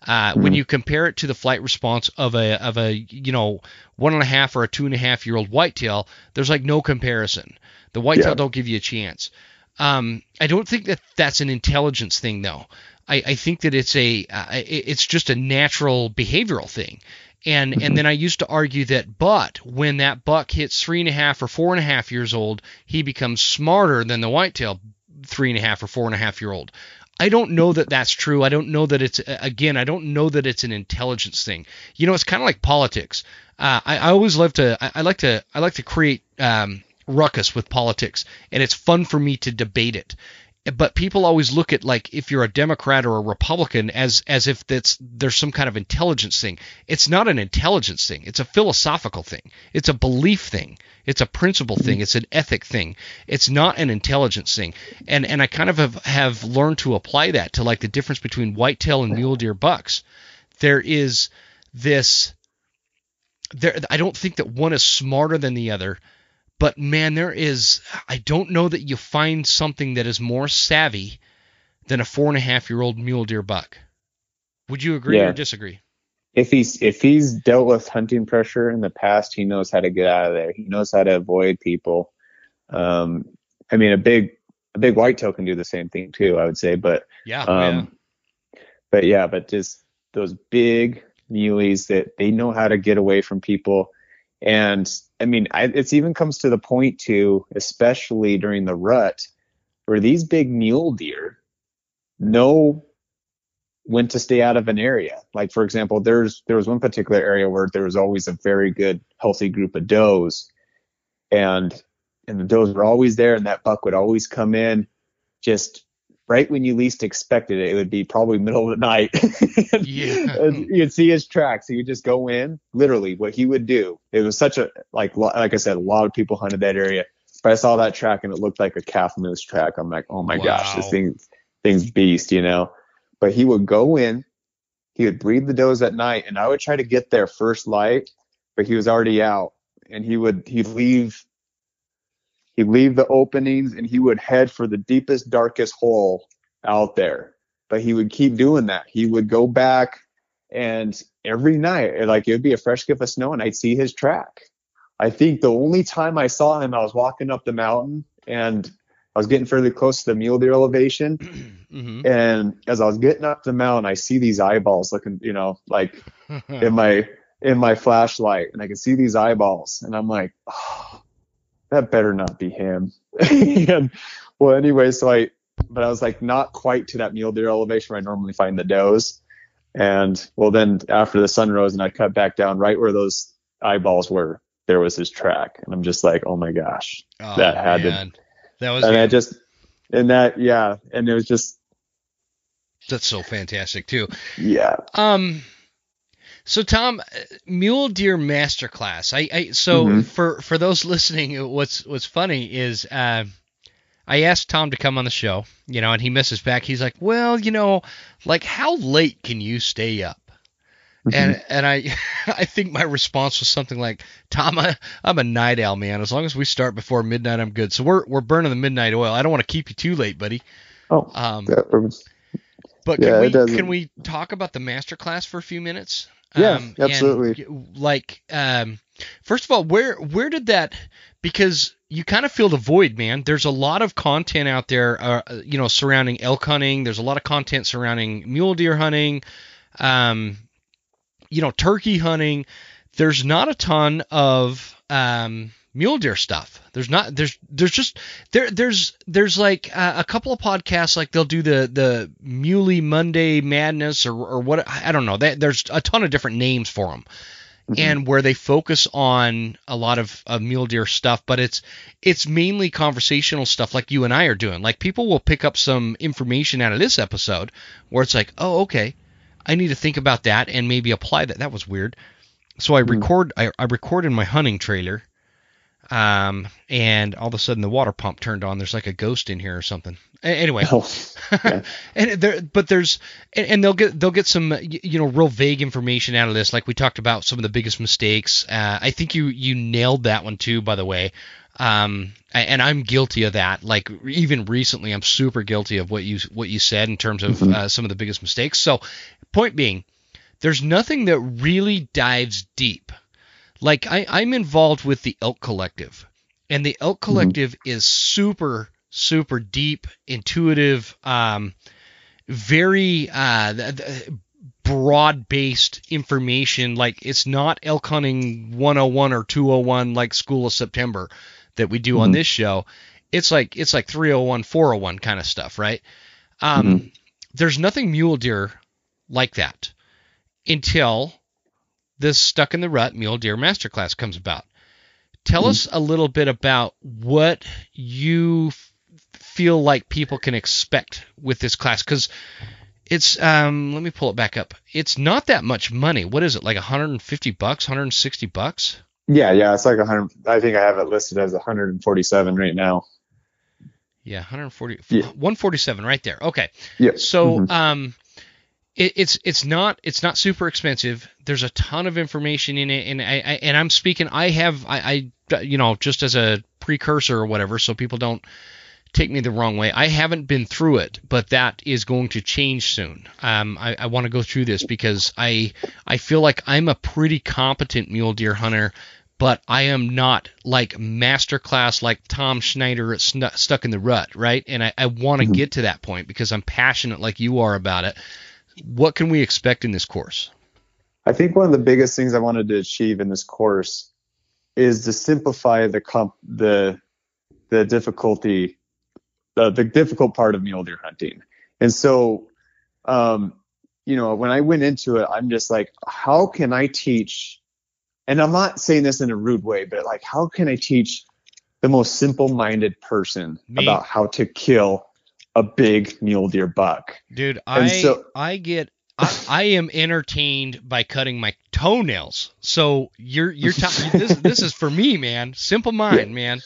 Uh. When you compare it to the flight response of a of a you know one and a half or a two and a half year old whitetail, there's like no comparison. The whitetail yeah. don't give you a chance. Um, I don't think that that's an intelligence thing though. I, I think that it's a uh, it's just a natural behavioral thing. And and then I used to argue that, but when that buck hits three and a half or four and a half years old, he becomes smarter than the whitetail three and a half or four and a half year old. I don't know that that's true. I don't know that it's again. I don't know that it's an intelligence thing. You know, it's kind of like politics. Uh, I, I, always love to. I, I, like to. I like to create um, ruckus with politics, and it's fun for me to debate it but people always look at like if you're a Democrat or a Republican as as if that's there's some kind of intelligence thing. It's not an intelligence thing. It's a philosophical thing. It's a belief thing. It's a principle thing. It's an ethic thing. It's not an intelligence thing. And and I kind of have, have learned to apply that to like the difference between whitetail and mule deer bucks. There is this there I don't think that one is smarter than the other, but man, there is I don't know that you find something that is more savvy than a four and a half year old mule deer buck. Would you agree yeah. or disagree? If he's if he's dealt with hunting pressure in the past, he knows how to get out of there. He knows how to avoid people. Um, I mean, a big a big whitetail can do the same thing too. I would say, but yeah, um, yeah. but yeah, but just those big muleys that they know how to get away from people. And I mean, I, it's even comes to the point too, especially during the rut, where these big mule deer know when to stay out of an area. Like for example, there's there was one particular area where there was always a very good healthy group of does, and and the does were always there, and that buck would always come in just right when you least expected it. It would be probably middle of the night. yeah. You'd see his tracks. He would just go in. Literally, what he would do. It was such a like like I said, a lot of people hunted that area. But I saw that track and it looked like a calf moose track. I'm like, oh my wow. gosh, this thing thing's beast, you know. But he would go in. He would breed the does at night, and I would try to get there first light, but he was already out. And he would he'd leave He'd leave the openings and he would head for the deepest, darkest hole out there. But he would keep doing that. He would go back and every night, like it would be a fresh gift of snow and I'd see his track. I think the only time I saw him, I was walking up the mountain and I was getting fairly close to the mule deer elevation. Mm-hmm. And as I was getting up the mountain, I see these eyeballs looking, you know, like in my in my flashlight, and I can see these eyeballs, and I'm like, oh, that better not be him. and well, anyway, so I, but I was like not quite to that mule deer elevation where I normally find the does. And well, then after the sun rose and I cut back down right where those eyeballs were, there was his track. And I'm just like, oh my gosh, oh, that had man. to, that was, and I just, and that, yeah. And it was just, that's so fantastic too. Yeah. Um, so Tom, Mule Deer Masterclass. I, I so mm-hmm. for for those listening, what's what's funny is uh, I asked Tom to come on the show, you know, and he misses back. He's like, well, you know, like how late can you stay up? Mm-hmm. And and I I think my response was something like, Tom, I, am a night owl, man. As long as we start before midnight, I'm good. So we're we're burning the midnight oil. I don't want to keep you too late, buddy. Oh. Um, but yeah, can we can we talk about the masterclass for a few minutes? Yeah, um, absolutely. like, um, first of all, where where did that? Because you kind of feel the void, man. There's a lot of content out there, uh, you know, surrounding elk hunting. There's a lot of content surrounding mule deer hunting, um, you know, turkey hunting. There's not a ton of um, mule deer stuff. There's not there's there's just there there's there's like uh, a couple of podcasts like they'll do the the Muley Monday Madness or or what I don't know. They, there's a ton of different names for them. Mm-hmm. And where they focus on a lot of, of mule deer stuff, but it's it's mainly conversational stuff like you and I are doing. Like people will pick up some information out of this episode where it's like, oh, okay, I need to think about that and maybe apply that. That was weird. So I mm-hmm. record I, I record in my hunting trailer um, and all of a sudden the water pump turned on. There's like a ghost in here or something. Anyway, oh, yeah. and there, but there's, and, and, they'll get they'll get some you know real vague information out of this. Like we talked about some of the biggest mistakes. Uh, I think you you nailed that one too, by the way. Um, and I'm guilty of that. Like even recently, I'm super guilty of what you what you said in terms of mm-hmm. uh, some of the biggest mistakes. So, point being, there's nothing that really dives deep like I, I'm involved with the Elk Collective, and the Elk mm-hmm. Collective mm-hmm. is super, super deep, intuitive, um, very uh, broad based information. Like it's not elk hunting 101 or 201 like School of September that we do mm-hmm. on this show. It's like it's like 301, 401 kind of stuff, right? Um, mm-hmm. There's nothing mule deer like that until this Stuck N The Rut Mule Deer Masterclass comes about. Tell mm-hmm. us a little bit about what you f- feel like people can expect with this class because it's um let me pull it back up. It's not that much money. What is it? Like 150 bucks, 160 bucks? Yeah, yeah, it's like 100 I think I have it listed as 147 right now. Yeah, 140 yeah. 147 right there. Okay. Yeah. So mm-hmm. um it, it's it's not it's not super expensive. There's a ton of information in it, and I, I and I'm speaking. I have I, I you know just as a precursor or whatever, so people don't take me the wrong way. I haven't been through it, but that is going to change soon. Um, I, I want to go through this because I I feel like I'm a pretty competent mule deer hunter, but I am not like masterclass like Tom Schneider Stuck N The Rut, right? And I, I want to mm-hmm. get to that point because I'm passionate like you are about it. What can we expect in this course? I think one of the biggest things I wanted to achieve in this course is to simplify the comp- the the difficulty the, the difficult part of mule deer hunting. And so, um, you know, when I went into it, I'm just like, how can I teach? And I'm not saying this in a rude way, but like, how can I teach the most simple-minded person Me? about how to kill a big mule deer buck? Dude, and I so, I get I, I, am entertained by cutting my toenails. So you're you're t- this this is for me, man. Simple mind, yeah. man.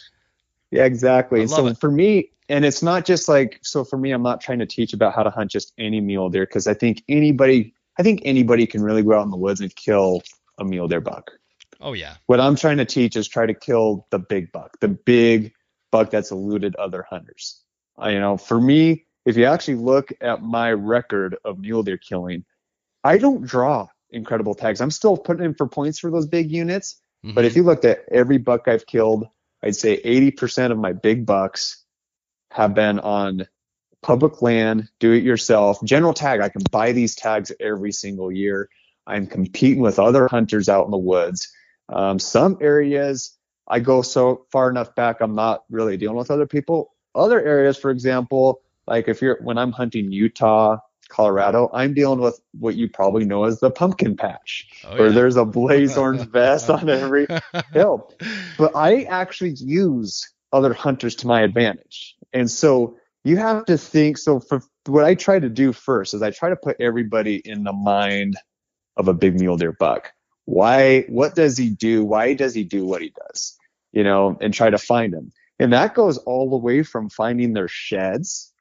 Yeah, exactly. So it. for me, and it's not just like so for me i'm not trying to teach about how to hunt just any mule deer because i think anybody i think anybody can really go out in the woods and kill a mule deer buck oh yeah what i'm trying to teach is try to kill the big buck the big buck that's eluded other hunters you know for me if you actually look at my record of mule deer killing i don't draw incredible tags i'm still putting in for points for those big units mm-hmm. but if you looked at every buck i've killed i'd say 80% of my big bucks have been on public land, do it yourself, general tag. I can buy these tags every single year. I'm competing with other hunters out in the woods. Um, some areas I go so far enough back, I'm not really dealing with other people. Other areas, for example, like if you're when I'm hunting Utah, Colorado, I'm dealing with what you probably know as the pumpkin patch, oh, where yeah. there's a blaze orange vest on every hill. But I actually use other hunters to my advantage. And so you have to think. So for what I try to do first is I try to put everybody in the mind of a big mule deer buck. Why? What does he do? Why does he do what he does? You know, and try to find him. And that goes all the way from finding their sheds,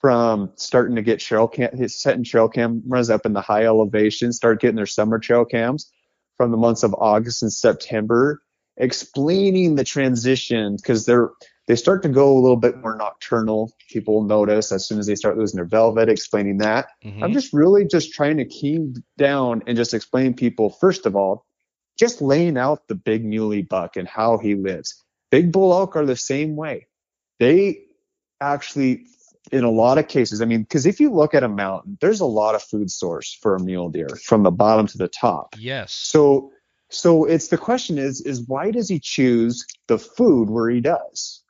from starting to get trail cam, setting trail cameras up in the high elevation, start getting their summer trail cams from the months of August and September, explaining the transition because they're they start to go a little bit more nocturnal. People notice as soon as they start losing their velvet, explaining that. Mm-hmm. I'm just really just trying to key down and just explain people, first of all, just laying out the big muley buck and how he lives. Big bull elk are the same way. They actually, in a lot of cases, I mean, because if you look at a mountain, there's a lot of food source for a mule deer from the bottom to the top. Yes. So, so it's the question is, is why does he choose the food where he does?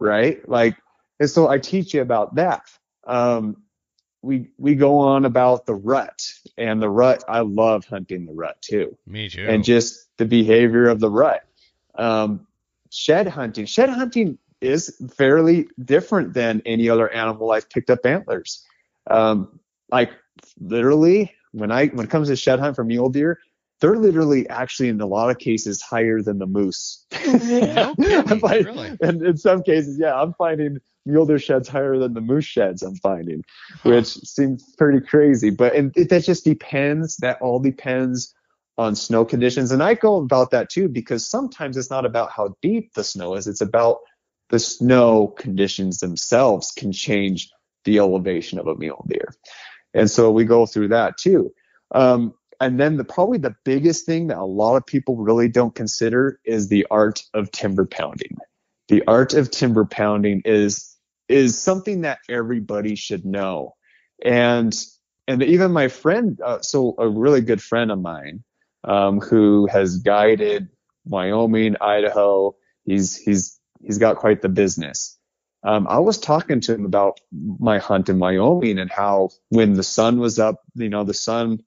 right? Like, and so I teach you about that. Um, we we go on about the rut and the rut. I love hunting the rut too. Me too. And just the behavior of the rut. Um, shed hunting. Shed hunting is fairly different than any other animal I've picked up antlers. Um, like literally, when I when it comes to shed hunt for mule deer, they're literally actually in a lot of cases higher than the moose. no kidding, really? And in some cases, yeah, I'm finding mule deer sheds higher than the moose sheds I'm finding, huh. which seems pretty crazy. But and it, that just depends. That all depends on snow conditions. And I go about that too because sometimes it's not about how deep the snow is. It's about the snow conditions themselves can change the elevation of a mule deer. And so we go through that too. Um, and then the probably the biggest thing that a lot of people really don't consider is the art of timber pounding. The art of timber pounding is is something that everybody should know. And and even my friend, uh, so a really good friend of mine, um, who has guided Wyoming, Idaho, he's he's he's got quite the business. Um, I was talking to him about my hunt in Wyoming and how when the sun was up, you know, the sun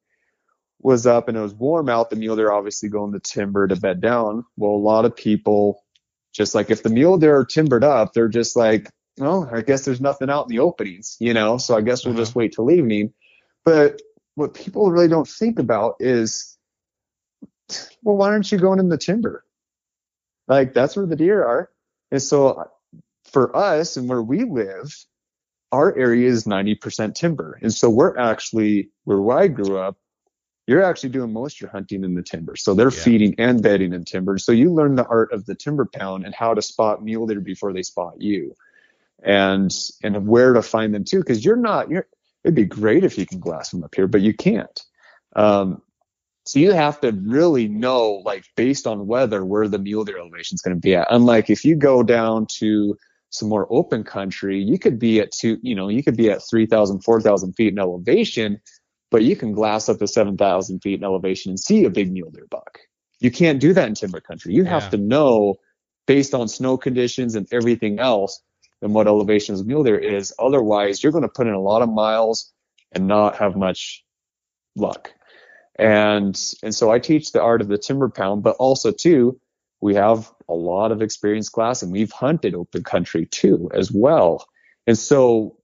was up and it was warm out, the mule deer obviously go in the timber to bed down. Well, a lot of people, just like if the mule deer are timbered up, they're just like, well, I guess there's nothing out in the openings, you know, so I guess we'll uh-huh. just wait till evening. But what people really don't think about is, well, why aren't you going in the timber? Like that's where the deer are. And so for us and where we live, our area is 90% timber. And so we're actually, where I grew up, you're actually doing most of your hunting in the timber. So they're yeah. feeding and bedding in timber. So you learn the art of the timber pound and how to spot mule deer before they spot you. And and where to find them too, because you're not you're it'd be great if you can glass them up here, but you can't. Um, so you have to really know, like based on weather, where the mule deer elevation is going to be at. Unlike if you go down to some more open country, you could be at two, you know, you could be at 3,000, 4,000 feet in elevation, but you can glass up to 7,000 feet in elevation and see a big mule deer buck. You can't do that in timber country. You have to know based on snow conditions and everything else and what elevation of mule deer is. Otherwise, you're going to put in a lot of miles and not have much luck. And and so I teach the art of the timber pound, but also too, we have a lot of experience glass and we've hunted open country too as well. And so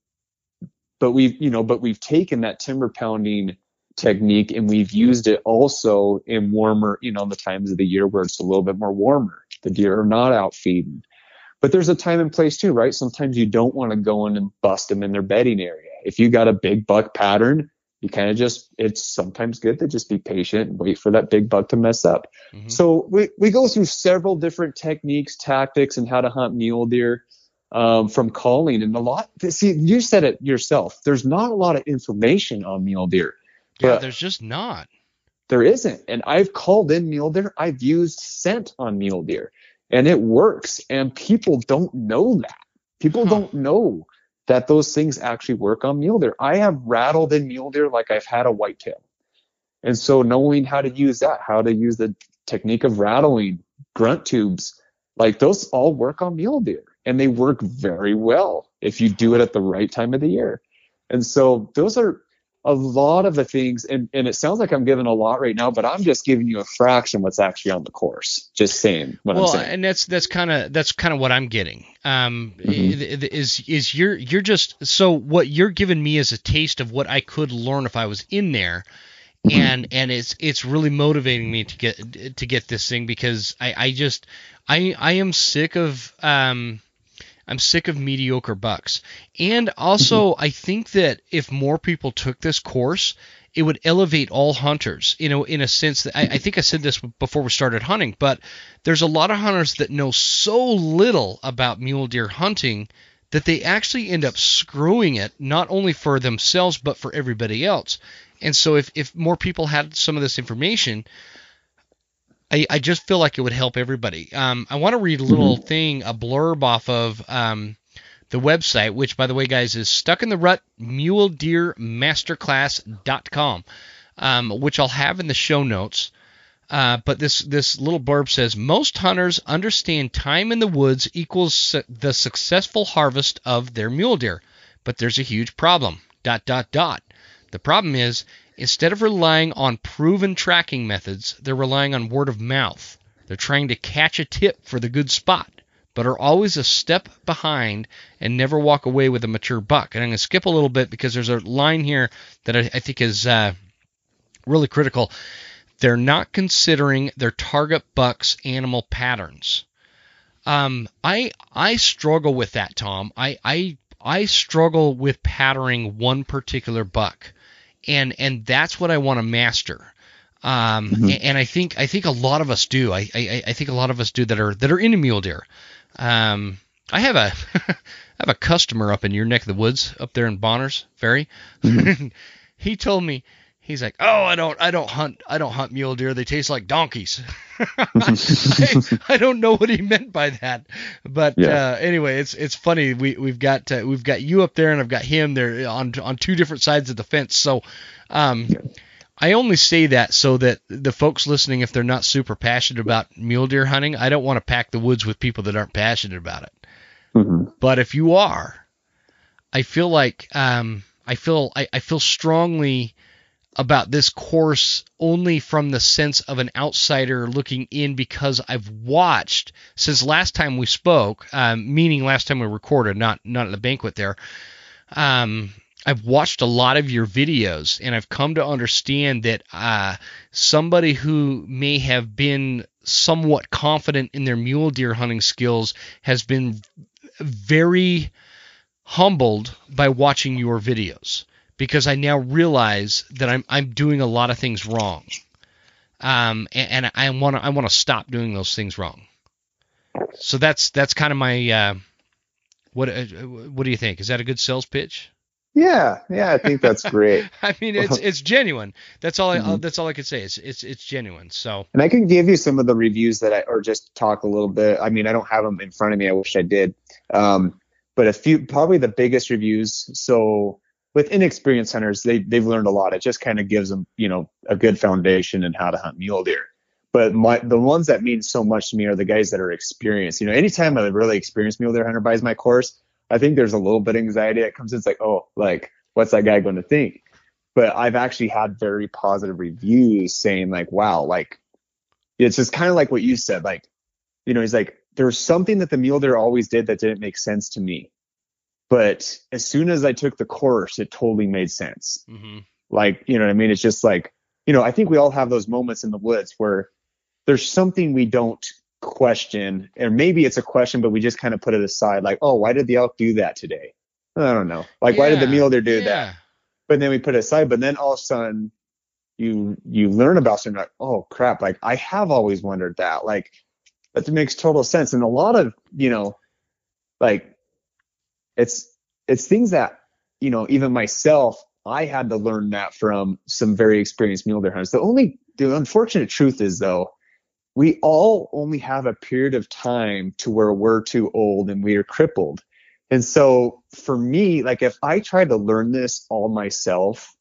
but we've you know, but we've taken that timber pounding technique and we've used it also in warmer, you know, the times of the year where it's a little bit more warmer. The deer are not out feeding. But there's a time and place too, right? Sometimes you don't want to go in and bust them in their bedding area. If you got a big buck pattern, you kind of just it's sometimes good to just be patient and wait for that big buck to mess up. Mm-hmm. So we, we go through several different techniques, tactics, and how to hunt mule deer um, from calling and a lot. See, you said it yourself. There's not a lot of information on mule deer. Yeah, there's just not. There isn't. And I've called in mule deer. I've used scent on mule deer and it works. And people don't know that. People huh. don't know that those things actually work on mule deer. I have rattled in mule deer like I've had a whitetail. And so knowing how to use that, how to use the technique of rattling, grunt tubes, like those all work on mule deer and they work very well if you do it at the right time of the year. And so those are a lot of the things, and, and it sounds like I'm giving a lot right now, but I'm just giving you a fraction what's actually on the course. Just saying what well, I'm saying. and that's that's kind of that's kind of what I'm getting. Um, mm-hmm. is is you're you're just so what you're giving me is a taste of what I could learn if I was in there. Mm-hmm. And and it's it's really motivating me to get to get this thing because I, I just I I am sick of um I'm sick of mediocre bucks. And also, mm-hmm. I think that if more people took this course, it would elevate all hunters. You know, in a sense that I, I, think I said this before we started hunting, but there's a lot of hunters that know so little about mule deer hunting that they actually end up screwing it not only for themselves but for everybody else. And so if, if more people had some of this information, I, I just feel like it would help everybody. Um, I want to read a little mm-hmm. thing, a blurb off of um, the website, which, by the way, guys, is stuck in the rut mule deer masterclass.com, um, which I'll have in the show notes. Uh, but this this little blurb says most hunters understand time in the woods equals su- the successful harvest of their mule deer, but there's a huge problem. Dot dot dot. The problem is Instead of relying on proven tracking methods, they're relying on word of mouth. They're trying to catch a tip for the good spot, but are always a step behind and never walk away with a mature buck. And I'm going to skip a little bit because there's a line here that I, I think is uh, really critical. They're not considering their target buck's animal patterns. Um, I I struggle with that, Tom. I I I struggle with patterning one particular buck and and that's what I want to master. Um, mm-hmm. and, I think I think a lot of us do. I, I, I think a lot of us do that are that are into mule deer. Um, I have a I have a customer up in your neck of the woods up there in Bonners Ferry. Mm-hmm. he told me he's like, "Oh, I don't, I don't hunt, I don't hunt mule deer. They taste like donkeys." I, I, don't know what he meant by that, but yeah. uh, anyway, it's it's funny. We we've got uh, we've got you up there, and I've got him there on on two different sides of the fence. So, um, yeah. I only say that so that the folks listening, if they're not super passionate about mule deer hunting, I don't want to pack the woods with people that aren't passionate about it. Mm-hmm. But if you are, I feel like um, I feel I, I feel strongly about this course only from the sense of an outsider looking in because I've watched since last time we spoke, um, meaning last time we recorded, not not at the banquet there. Um, I've watched a lot of your videos and I've come to understand that uh, somebody who may have been somewhat confident in their mule deer hunting skills has been very humbled by watching your videos because I now realize that I'm I'm doing a lot of things wrong. Um, and, and I want to I want to stop doing those things wrong. So that's that's kind of my uh, what uh, what do you think? Is that a good sales pitch? Yeah, yeah, I think that's great. I mean, it's it's genuine. That's all. I, mm-hmm. that's all I could say. It's it's it's genuine. So. And I can give you some of the reviews that I, or just talk a little bit. I mean, I don't have them in front of me. I wish I did. Um, but a few, probably the biggest reviews. So with inexperienced hunters, they they've learned a lot. It just kind of gives them, you know, a good foundation in how to hunt mule deer. But my the ones that mean so much to me are the guys that are experienced. You know, anytime a really experienced mule deer hunter buys my course, I think there's a little bit of anxiety that comes in. It's like, oh, like, what's that guy going to think? But I've actually had very positive reviews saying, like, wow, like, it's just kind of like what you said. Like, you know, he's like, there's something that the mule deer always did that didn't make sense to me. But as soon as I took the course, it totally made sense. Mm-hmm. Like, you know what I mean? It's just like, you know, I think we all have those moments in the woods where there's something we don't question, or maybe it's a question, but we just kind of put it aside, like, oh, why did the elk do that today? I don't know. Like, yeah, why did the mule deer do yeah. that? But then we put it aside. But then all of a sudden, you you learn about something like, oh crap, like I have always wondered that. Like that makes total sense. And a lot of you know, like it's it's things that you know even myself I had to learn that from some very experienced mule deer hunters. The only the unfortunate truth is though we all only have a period of time to where we're too old and we are crippled. And so for me, like if I tried to learn this all myself,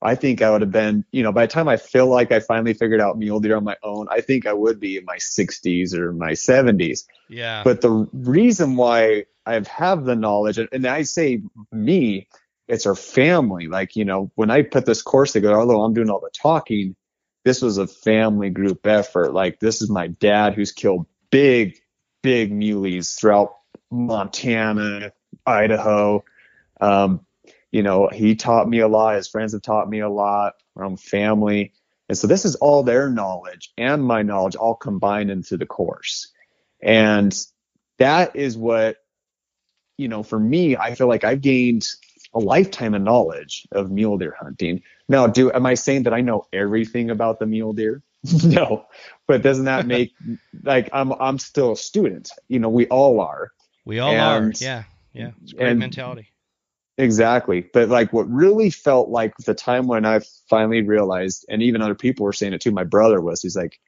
I think I would have been, you know, by the time I feel like I finally figured out mule deer on my own, I think I would be in my 60s or my 70s. Yeah. But the reason why I have the knowledge, and I say me, it's our family. Like, you know, when I put this course together, although I'm doing all the talking, this was a family group effort. Like this is my dad who's killed big, big muleys throughout Montana, Idaho. Um, you know, he taught me a lot. His friends have taught me a lot. From family. And so this is all their knowledge and my knowledge all combined into the course. And that is what, you know, for me, I feel like I've gained a lifetime of knowledge of mule deer hunting. Now, do am I saying that I know everything about the mule deer? no, but doesn't that make like I'm I'm still a student? You know, we all are. We all and, are. Yeah, yeah. It's great and, mentality. Exactly. But like what really felt like the time when I finally realized, and even other people were saying it too, my brother was, he's like,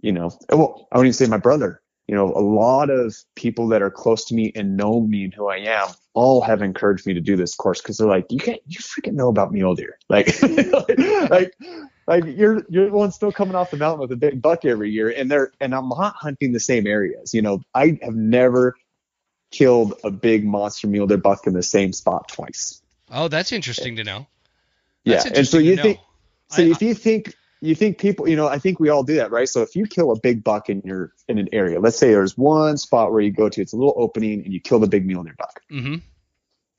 you know, well, I wouldn't even say my brother you know, a lot of people that are close to me and know me and who I am all have encouraged me to do this course because they're like, you can't, you freaking know about mule deer. Like, like, like you're, you're the one still coming off the mountain with a big buck every year. And they're, and I'm not hunting the same areas. You know, I have never killed a big monster mule deer buck in the same spot twice. Oh, that's interesting to know. That's yeah. And so you think, so I, if you think you think people, you know, I think we all do that, right? So if you kill a big buck in your in an area, let's say there's one spot where you go to, it's a little opening, and you kill the big mule deer buck. Mm-hmm.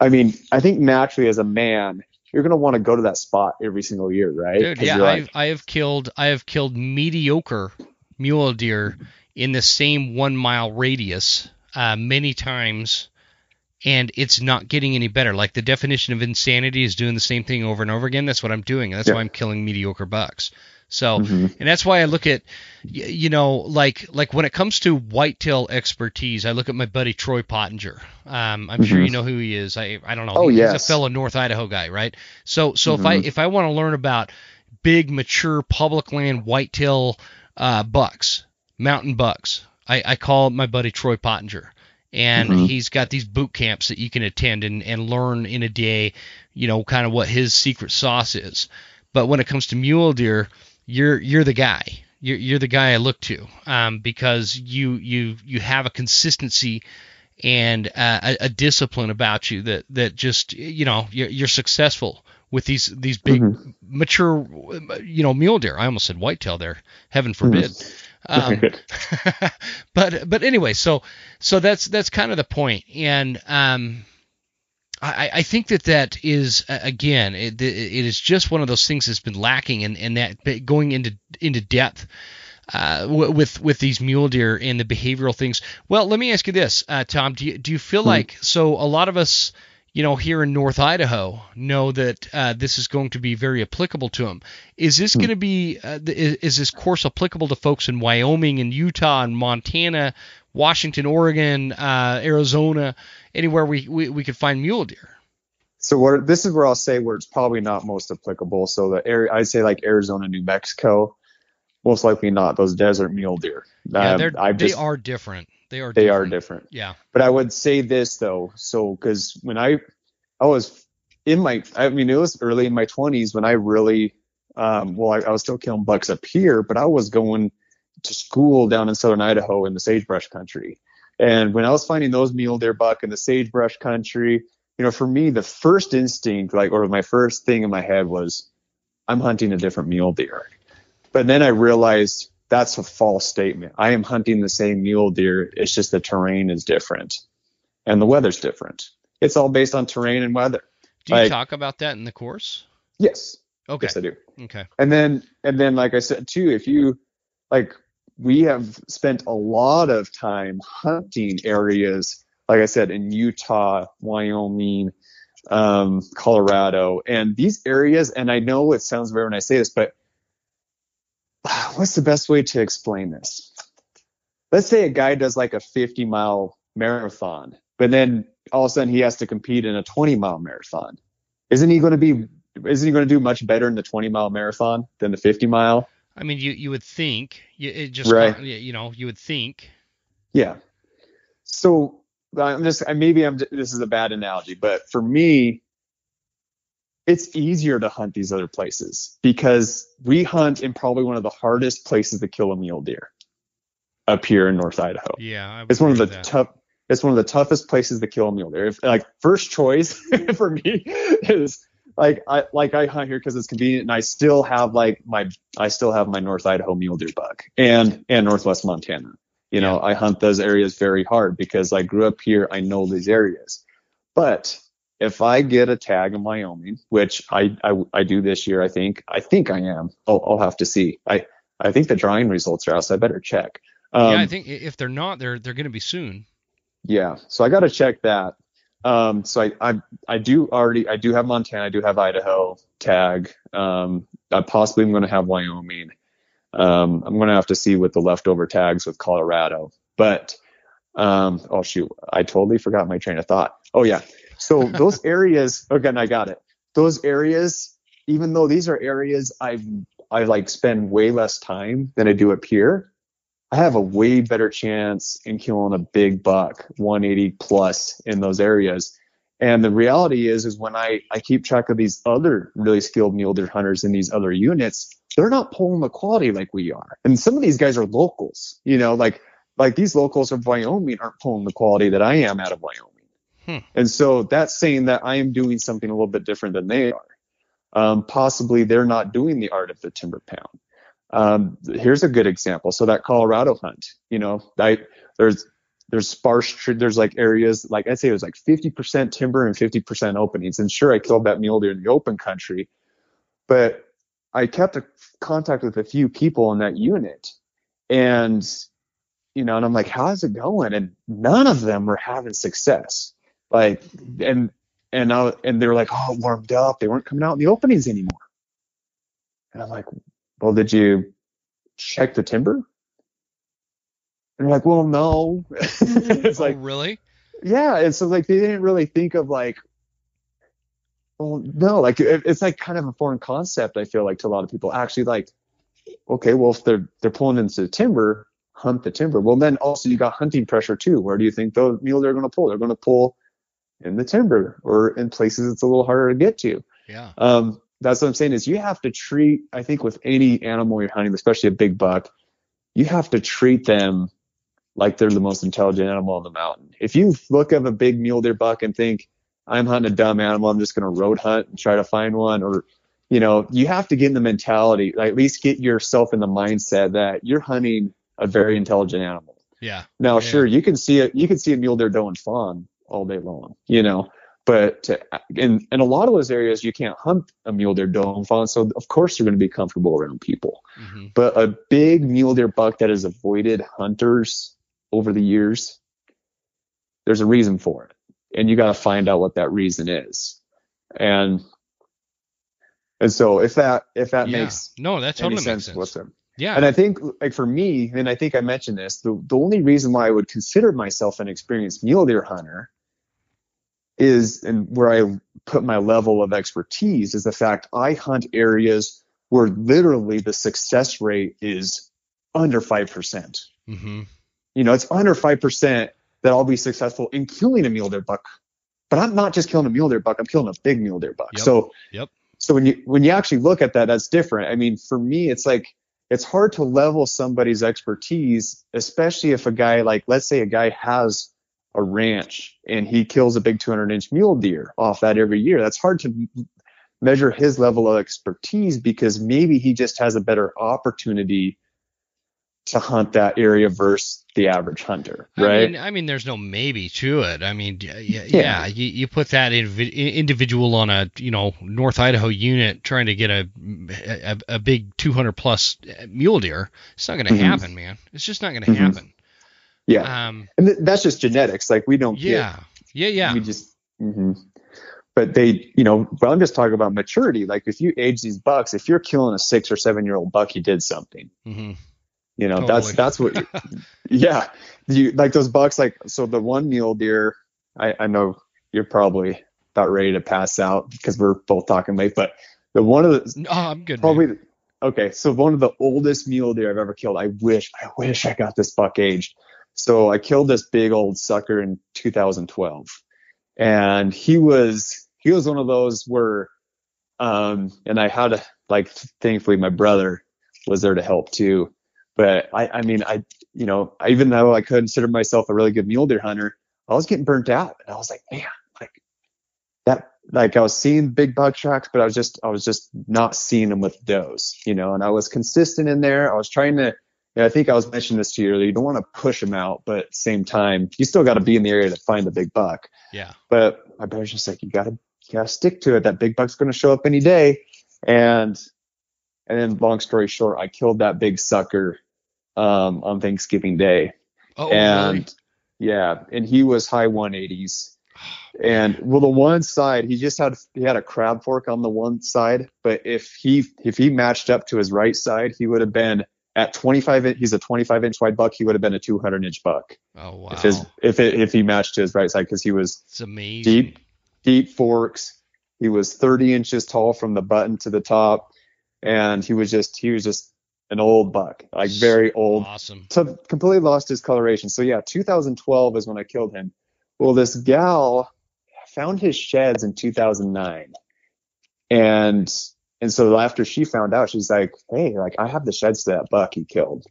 I mean, I think naturally as a man, you're gonna want to go to that spot every single year, right? Dude, yeah, I've, I have killed I have killed mediocre mule deer in the same one mile radius uh, many times and it's not getting any better. Like the definition of insanity is doing the same thing over and over again. That's what I'm doing. That's yeah. why I'm killing mediocre bucks. So, mm-hmm. and that's why I look at, you know, like like when it comes to whitetail expertise, I look at my buddy Troy Pottinger. Um, I'm mm-hmm. sure you know who he is. I I don't know. Oh He's yes. a fellow North Idaho guy, right? So so mm-hmm. if I if I want to learn about big mature public land whitetail uh, bucks, mountain bucks, I, I call my buddy Troy Pottinger and mm-hmm. he's got these boot camps that you can attend and, and learn in a day, you know, kind of what his secret sauce is. But when it comes to mule deer, you're you're the guy. You're, you're the guy I look to um, because you you you have a consistency and uh, a, a, discipline about you that that just you know you're, you're successful with these these big mm-hmm. mature you know mule deer. I almost said whitetail there. Heaven forbid. Mm-hmm. Um, but but anyway, so so that's that's kind of the point, and um, I, I think that that is again it, it is just one of those things that's been lacking, and and that going into into depth. Uh, with with these mule deer and the behavioral things. Well, let me ask you this, uh, Tom. Do you do you feel hmm. like so a lot of us you know, here in North Idaho know that uh, this is going to be very applicable to them. Is this hmm. going to be, uh, is, is, this course applicable to folks in Wyoming and Utah and Montana, Washington, Oregon, uh, Arizona, anywhere we, we, we could find mule deer? So where, this is where I'll say where it's probably not most applicable. So the area, I'd say like Arizona, New Mexico, most likely not those desert mule deer. Yeah, um, they're, they just, are different. They are. They different. are different. Yeah. But I would say this though, so because when I, I was in my, I mean, it was early in my 20s when I really, um, well, I, I was still killing bucks up here, but I was going to school down in southern Idaho in the sagebrush country. And when I was finding those mule deer buck in the sagebrush country, you know, for me, the first instinct, like, or my first thing in my head was, I'm hunting a different mule deer. But then I realized that's a false statement. I am hunting the same mule deer. It's just the terrain is different and the weather's different. It's all based on terrain and weather. Do you like, talk about that in the course? Yes. Okay. Yes, I do. Okay. And then, and then, like I said too, if you like, we have spent a lot of time hunting areas, like I said, in Utah, Wyoming, um, Colorado, and these areas. And I know it sounds weird when I say this, but what's the best way to explain this? Let's say a guy does like a 50 mile marathon, but then all of a sudden he has to compete in a 20 mile marathon. Isn't he going to be? Isn't he going to do much better in the 20 mile marathon than the 50 mile? I mean, you you would think. You, it just right. you know you would think. Yeah. So I'm just maybe I'm this is a bad analogy, but for me, it's easier to hunt these other places because we hunt in probably one of the hardest places to kill a mule deer up here in North Idaho. Yeah, it's one of the tough. It's one of the toughest places to kill a mule deer. If, like first choice for me is like I like I hunt here because it's convenient, and I still have like my I still have my North Idaho mule deer buck and and Northwest Montana. You know, yeah. I hunt those areas very hard because I grew up here. I know these areas, but if I get a tag in Wyoming, which I, I, I do this year, I think I think I am. I'll, I'll have to see. I I think the drawing results are out, so I better check. Um, yeah, I think if they're not, they're they're going to be soon. Yeah, so I got to check that. Um, so I, I I do already I do have Montana, I do have Idaho tag. Um, I possibly am going to have Wyoming. Um, I'm going to have to see with the leftover tags with Colorado. But um, oh shoot, I totally forgot my train of thought. Oh yeah, so those areas, again, I got it. Those areas, even though these are areas I've I like spend way less time than I do up here, I have a way better chance in killing a big buck, 180 plus in those areas. And the reality is, is when I, I keep track of these other really skilled mule deer hunters in these other units, they're not pulling the quality like we are. And some of these guys are locals, you know, like like these locals of Wyoming aren't pulling the quality that I am out of Wyoming. Hmm. And so that's saying that I am doing something a little bit different than they are. Um, possibly they're not doing the art of the timber pound. Um, here's a good example. So that Colorado hunt, you know, I, there's there's sparse there's like areas like I'd say it was like 50% timber and 50% openings. And sure, I killed that mule deer in the open country, but I kept a contact with a few people in that unit, and you know, and I'm like, how's it going? And none of them were having success. Like, and and I, and they were like, oh, warmed up. They weren't coming out in the openings anymore. And I'm like, well, did you check the timber? And they're like, well, no. it's oh, like, really? Yeah. And so like they didn't really think of like, well, no, like it, it's like kind of a foreign concept. I feel like to a lot of people actually like, okay, well, if they're they're pulling into the timber, hunt the timber. Well, then also you got hunting pressure too. Where do you think those mule they're going to pull? They're going to pull in the timber or in places it's a little harder to get to. Yeah. Um, that's what I'm saying is you have to treat, I think with any animal you're hunting, especially a big buck, you have to treat them like they're the most intelligent animal on the mountain. If you look at a big mule deer buck and think, I'm hunting a dumb animal, I'm just going to road hunt and try to find one, or, you know, you have to get in the mentality, like at least get yourself in the mindset that you're hunting a very intelligent animal. Yeah. Now, yeah. sure, you can see it, you can see a mule deer doe and fawn all day long, you know. But to, in in a lot of those areas, you can't hunt a mule deer doe fawn, so of course you're going to be comfortable around people. Mm-hmm. But a big mule deer buck that has avoided hunters over the years, there's a reason for it. and you got to find out what that reason is. And and so if that if that yeah. makes no, that totally any makes sense, sense. with them. Yeah. And I think like for me, and I think I mentioned this, the the only reason why I would consider myself an experienced mule deer hunter is and where I put my level of expertise is the fact I hunt areas where literally the success rate is under five percent. mm-hmm. You know, it's under five percent that I'll be successful in killing a mule deer buck. But I'm not just killing a mule deer buck; I'm killing a big mule deer buck. Yep. So, Yep. so when you when you actually look at that, that's different. I mean, for me, it's like it's hard to level somebody's expertise, especially if a guy like, let's say, a guy has a ranch and he kills a big 200 inch mule deer off that every year. That's hard to measure his level of expertise because maybe he just has a better opportunity to hunt that area versus the average hunter, I right? mean, I mean, there's no maybe to it. I mean, yeah, yeah, Yeah. you, you put that invi- individual on a you know North Idaho unit trying to get a a, a big 200 plus mule deer. It's not going to Mhm. happen, man. It's just not going to Mhm. happen. Yeah. Um, and th- that's just genetics. Like we don't yeah, yeah, get, yeah. we just, mhm. but they, you know, but I'm just talking about maturity. Like if you age these bucks, if you're killing a six or seven year old buck, you did something. hmm You know, Totally. that's that's what. yeah, you like those bucks. Like so, the one mule deer. I I know you're probably about ready to pass out because we're both talking late, but the one of the Oh, I'm good. man. probably okay. So one of the oldest mule deer I've ever killed. I wish I wish I got this buck aged. So I killed this big old sucker in 2012, and he was he was one of those where, um, and I had a, like thankfully my brother was there to help too. But I I mean I you know even though I consider myself a really good mule deer hunter, I was getting burnt out, and I was like man like that like I was seeing big buck tracks, but I was just I was just not seeing them with does, you know. And I was consistent in there. I was trying to. Know, I think I was mentioning this to you earlier. You don't want to push them out, but at the same time, you still got to be in the area to find the big buck. Yeah. But my brother's just like, you gotta, you gotta stick to it. That big buck's gonna show up any day. And, and then long story short, I killed that big sucker, um, on Thanksgiving Day. Oh, and really? yeah, and he was high 180s. And well, the one side he just had he had a crab fork on the one side, but if he if he matched up to his right side, he would have been at 25. in- He's a 25 inch wide buck. He would have been a 200 inch buck Oh wow. if his if it, if he matched to his right side because he was it's amazing. deep deep forks. He was 30 inches tall from the button to the top, and he was just he was just an old buck, like very old. Awesome. So completely lost his coloration. So yeah, 2012 is when I killed him. Well, this gal found his sheds in 2009, and and so after she found out, she's like, hey, like I have the sheds to that buck he killed.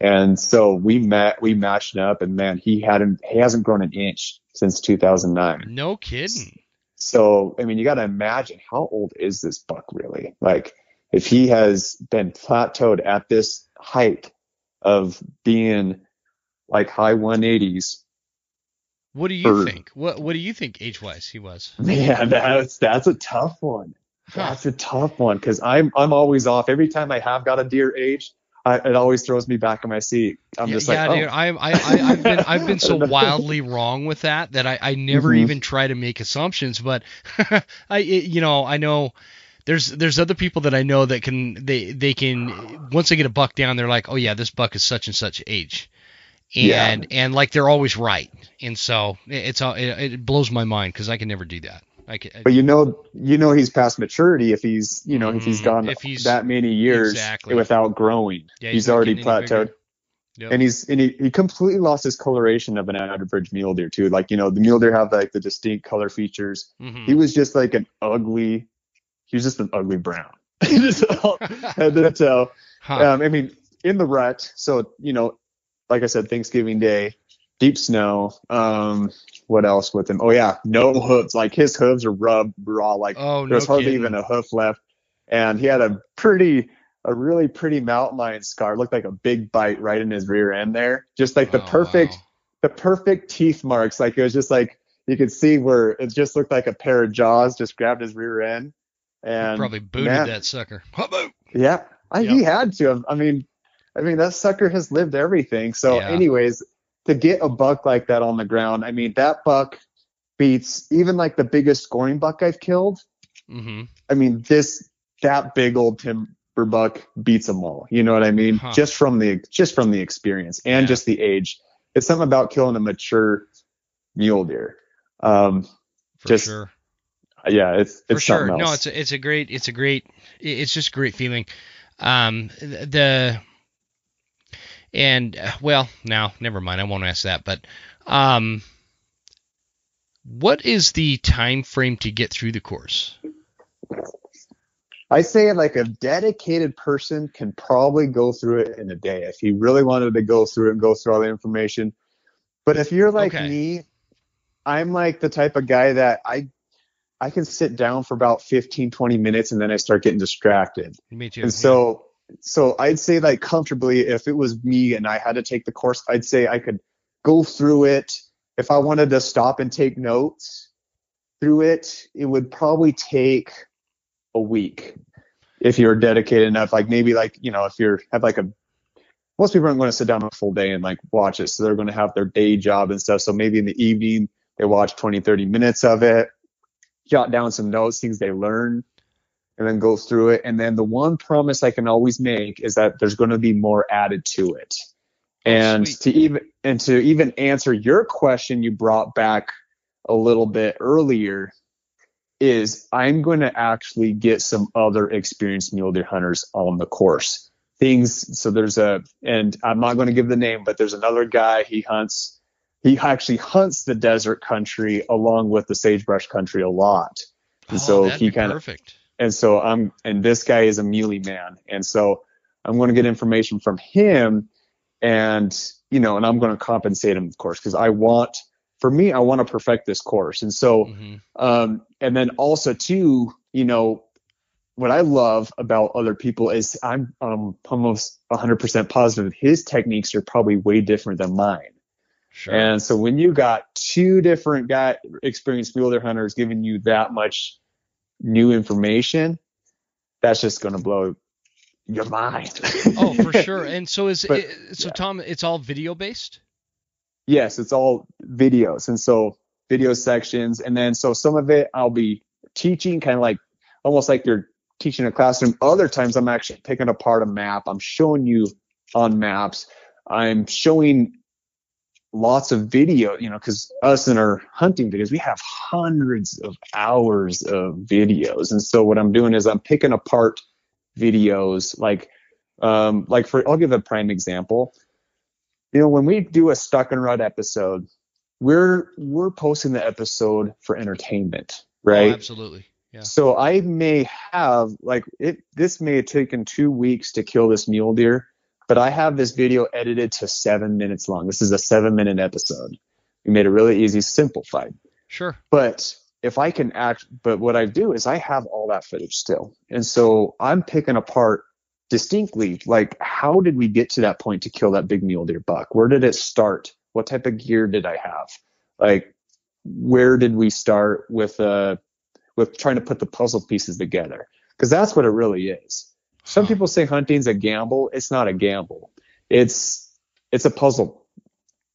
And so we met, we matched up, and man, he hadn't, he hasn't grown an inch since 2009. No kidding. So, I mean, you got to imagine how old is this buck really? Like, if he has been plateaued at this height of being like high 180s, What do you Or- think? What What do you think age wise he was? man, that's that's a tough one. That's a tough one because I'm I'm always off. Every time I have got a deer age, I, it always throws me back in my seat. I'm yeah, just yeah, like, dude. oh. I, I, I, I've been, I've been so wildly wrong with that that I, I never Mhm. even try to make assumptions. But I, it- you know, I know there's, there's other people that I know that can, they, they can once they get a buck down, they're like, oh yeah, this buck is such and such age, Yeah. and and like they're always right. And so it- it's, all- it, it blows my mind because I can never do that. I can, But you know, you know he's past maturity if he's, you know, if he's Mhm. gone If he's- that many years exactly. without growing. Yeah, he's, he's already plateaued. Yep. And he's and he, he completely lost his coloration of an average mule deer too. Like you know, the mule deer have like the distinct color features. Mhm. He was just like an ugly. He was just an ugly brown. All- and then, so, Huh. um, I mean, in the rut. So you know, like I said, Thanksgiving Day, deep snow. Um, what else with him? Oh yeah, no hooves. Like his hooves are rubbed raw. Like oh no there was hardly kidding. even a hoof left, and he had a pretty, a really pretty mountain lion scar. It looked like a big bite right in his rear end there, just like the Oh, perfect, wow. the perfect teeth marks. Like it was just like you could see where it just looked like a pair of jaws just grabbed his rear end, and Probably booted man, that sucker. Yeah, I, Yep. he had to. I mean, I mean that sucker has lived everything. So, Yeah. anyways, to get a buck like that on the ground, I mean that buck beats even like the biggest scoring buck I've killed. Mm-hmm. I mean, this that big old timber buck beats them all. You know what I mean? Huh. Just from the just from the experience and Yeah. just the age. It's something about killing a mature mule deer. Um, For Just sure. yeah, it's For it's sure. else. No, it's a, it's a great it's a great it's just a great feeling. Um, the and uh, well now never mind I won't ask that but um, what is the time frame to get through the course? I say like a dedicated person can probably go through it in a day if he really wanted to go through it and go through all the information. But if you're like Okay. me, I'm like the type of guy that I I can sit down for about 15 20 minutes and then I start getting distracted. Me too. And so so I'd say like comfortably if it was me and I had to take the course, I'd say I could go through it. If I wanted to stop and take notes through it, it would probably take a week if you're dedicated enough. Like maybe like, you know, if you're have like a most people aren't going to sit down a full day and like watch it. So they're going to have their day job and stuff. So maybe in the evening they watch 20, 30 minutes of it, jot down some notes, things they learn, and then go through it. And then the one promise I can always make is that there's going to be more added to it. Oh, and sweet. to even and to even answer your question you brought back a little bit earlier is I'm going to actually get some other experienced mule deer hunters on the course. Things so there's a and I'm not going to give the name, but there's another guy he hunts he actually hunts the desert country along with the sagebrush country a lot. And oh, so that'd he kind of perfect. And so I'm and this guy is a muley man. And so I'm going to get information from him and you know and I'm going to compensate him of course because I want for me I want to perfect this course. And so hmm um and then also too you know what I love about other people is I'm um, almost 100% positive his techniques are probably way different than mine. Sure. and so when you got two different guy experienced deer hunters giving you that much new information, that's just going to blow your mind. oh, for sure. And so is But, it, so yeah. Tom, it's all video based. yes, it's all videos. And so video sections. And then so some of it I'll be teaching kind of like almost like you're teaching a classroom. Other times I'm actually picking apart a map. I'm showing you on maps. I'm showing lots of video, you know, because us in our hunting videos, we have hundreds of hours of videos. And so what I'm doing is I'm picking apart videos like um like for I'll give a prime example. You know, when we do a stuck and rut episode, we're we're posting the episode for entertainment, right? Oh, absolutely. Yeah. So I may have like it this may have taken two weeks to kill this mule deer, but I have this video edited to seven minutes long. This is a seven minute episode. We made it really easy, simplified. Sure. But if I can act, but what I do is I have all that footage still. And so I'm picking apart distinctly, like, how did we get to that point to kill that big mule deer buck? Where did it start? What type of gear did I have? Like, where did we start with, uh, with trying to put the puzzle pieces together? Because that's what it really is. Some people say hunting's a gamble. It's not a gamble. It's, it's a puzzle.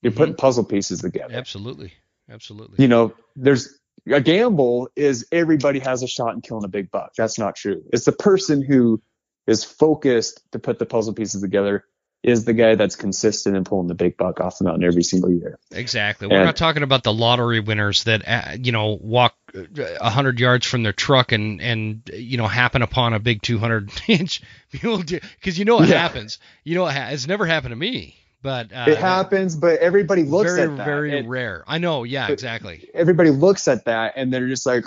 You're putting mm-hmm. puzzle pieces together Absolutely. Absolutely. you know, there's a gamble is everybody has a shot in killing a big buck. That's not true. It's the person who is focused to put the puzzle pieces together is the guy that's consistent in pulling the big buck off the mountain every single year. Exactly. We're And- not talking about the lottery winners that uh, you know walk uh, a hundred yards from their truck and and you know happen upon a big 200 inch mule deer because you know it Yeah. happens. You know it ha- it's never happened to me, but uh, it happens, but everybody looks very at that. very and rare. I know. Yeah. Exactly. everybody looks at that and they're just like,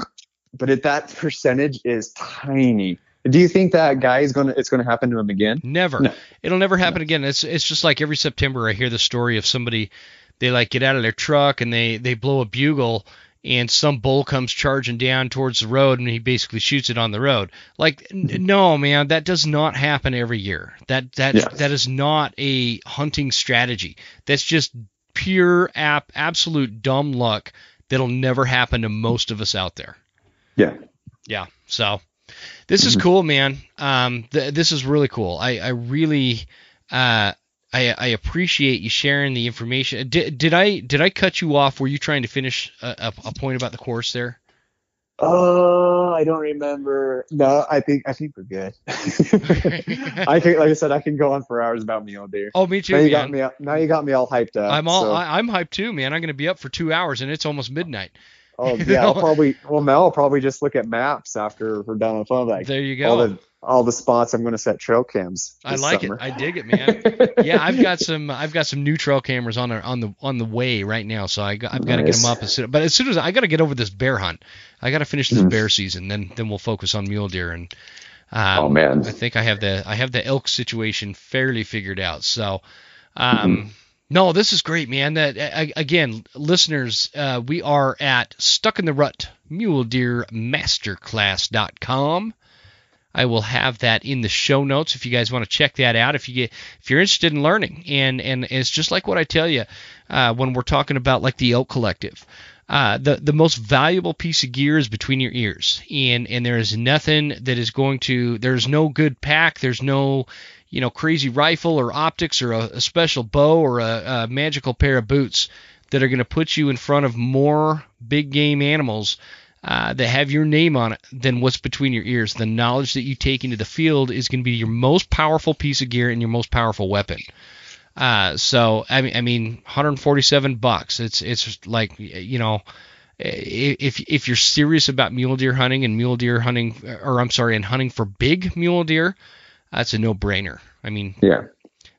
but it, that percentage is tiny. Do you think that guy is gonna? It's gonna happen to him again? Never. No. It'll never happen again. It's it's just like every September I hear the story of somebody they like get out of their truck and they they blow a bugle and some bull comes charging down towards the road and he basically shoots it on the road. Like n- mm-hmm. no man, that does not happen every year. That that Yes. that is not a hunting strategy. That's just pure app absolute dumb luck that'll never happen to most of us out there. Yeah. Yeah. So this is Mhm. cool, man. Um, th- this is really cool. I, I really, uh, I, I appreciate you sharing the information. Did, did I did I cut you off? Were you trying to finish a, a point about the course there? Oh, I don't remember. No, I think I think we're good. I think, like I said, I can go on for hours about mule deer. Oh, me too. Now you man. got me. Now you got me all hyped up. I'm all. So. I, am hyped too, man. I'm gonna be up for two hours, and it's almost midnight. Oh yeah, I'll probably. Well, Mel will probably just look at maps after we're done the phone. Like there you go. All the all the spots I'm going to set trail cams. I like summer. it. I dig it, man. yeah, I've got some. I've got some new trail cameras on the on the on the way right now. So I got, I've got to get them up as soon. But as soon as I got to get over this bear hunt, I got to finish this mm. bear season. Then then we'll focus on mule deer and. Um, oh man. I think I have the I have the elk situation fairly figured out. So. Um, mm-hmm. No, this is great, man. That again, listeners, uh, we are at Stuck N The Rut Mule Deer Masterclass.com. I will have that in the show notes if you guys want to check that out. If you get, if you're interested in learning, and and it's just like what I tell you uh, when we're talking about like the Elk Collective. Uh, the the most valuable piece of gear is between your ears, and and there is nothing that is going to. There's no good pack. There's no you know crazy rifle or optics or a, a special bow or a, a magical pair of boots that are going to put you in front of more big game animals uh, that have your name on it than what's between your ears. The knowledge that you take into the field is going to be your most powerful piece of gear and your most powerful weapon. Uh, so I mean, I mean, 147 bucks. It's it's like you know, if if you're serious about mule deer hunting and mule deer hunting, or I'm sorry, and hunting for big mule deer, that's a no-brainer. I mean, yeah,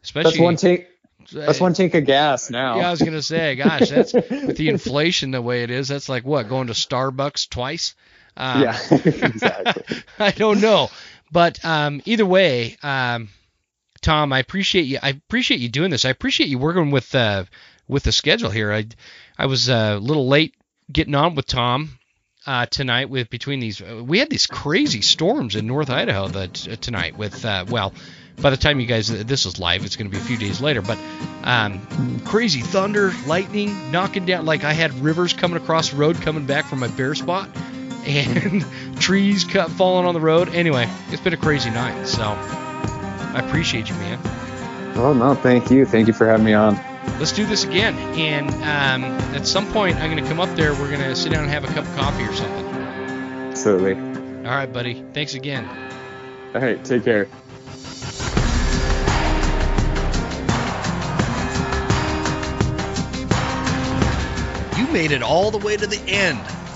especially that's one take. That's one tank of gas now. Yeah, I was gonna say, gosh, that's with the inflation the way it is. That's like what going to Starbucks twice. Um, yeah, exactly. I don't know, but um, either way, um, Tom, I appreciate you. I appreciate you doing this. I appreciate you working with uh, with the schedule here. I I was uh, a little late getting on with Tom uh, tonight with between these. We had these crazy storms in North Idaho that uh, tonight with uh, well by the time you guys this is live, it's going to be a few days later. But um, crazy thunder, lightning, knocking down. Like I had rivers coming across the road coming back from my bear spot, and trees cut falling on the road. Anyway, it's been a crazy night. So I appreciate you, man. Oh no, thank you. Thank you for having me on. Let's do this again. And um, at some point, I'm going to come up there. We're going to sit down and have a cup of coffee or something. Absolutely. All right, buddy. Thanks again. All right. Take care. You made it all the way to the end.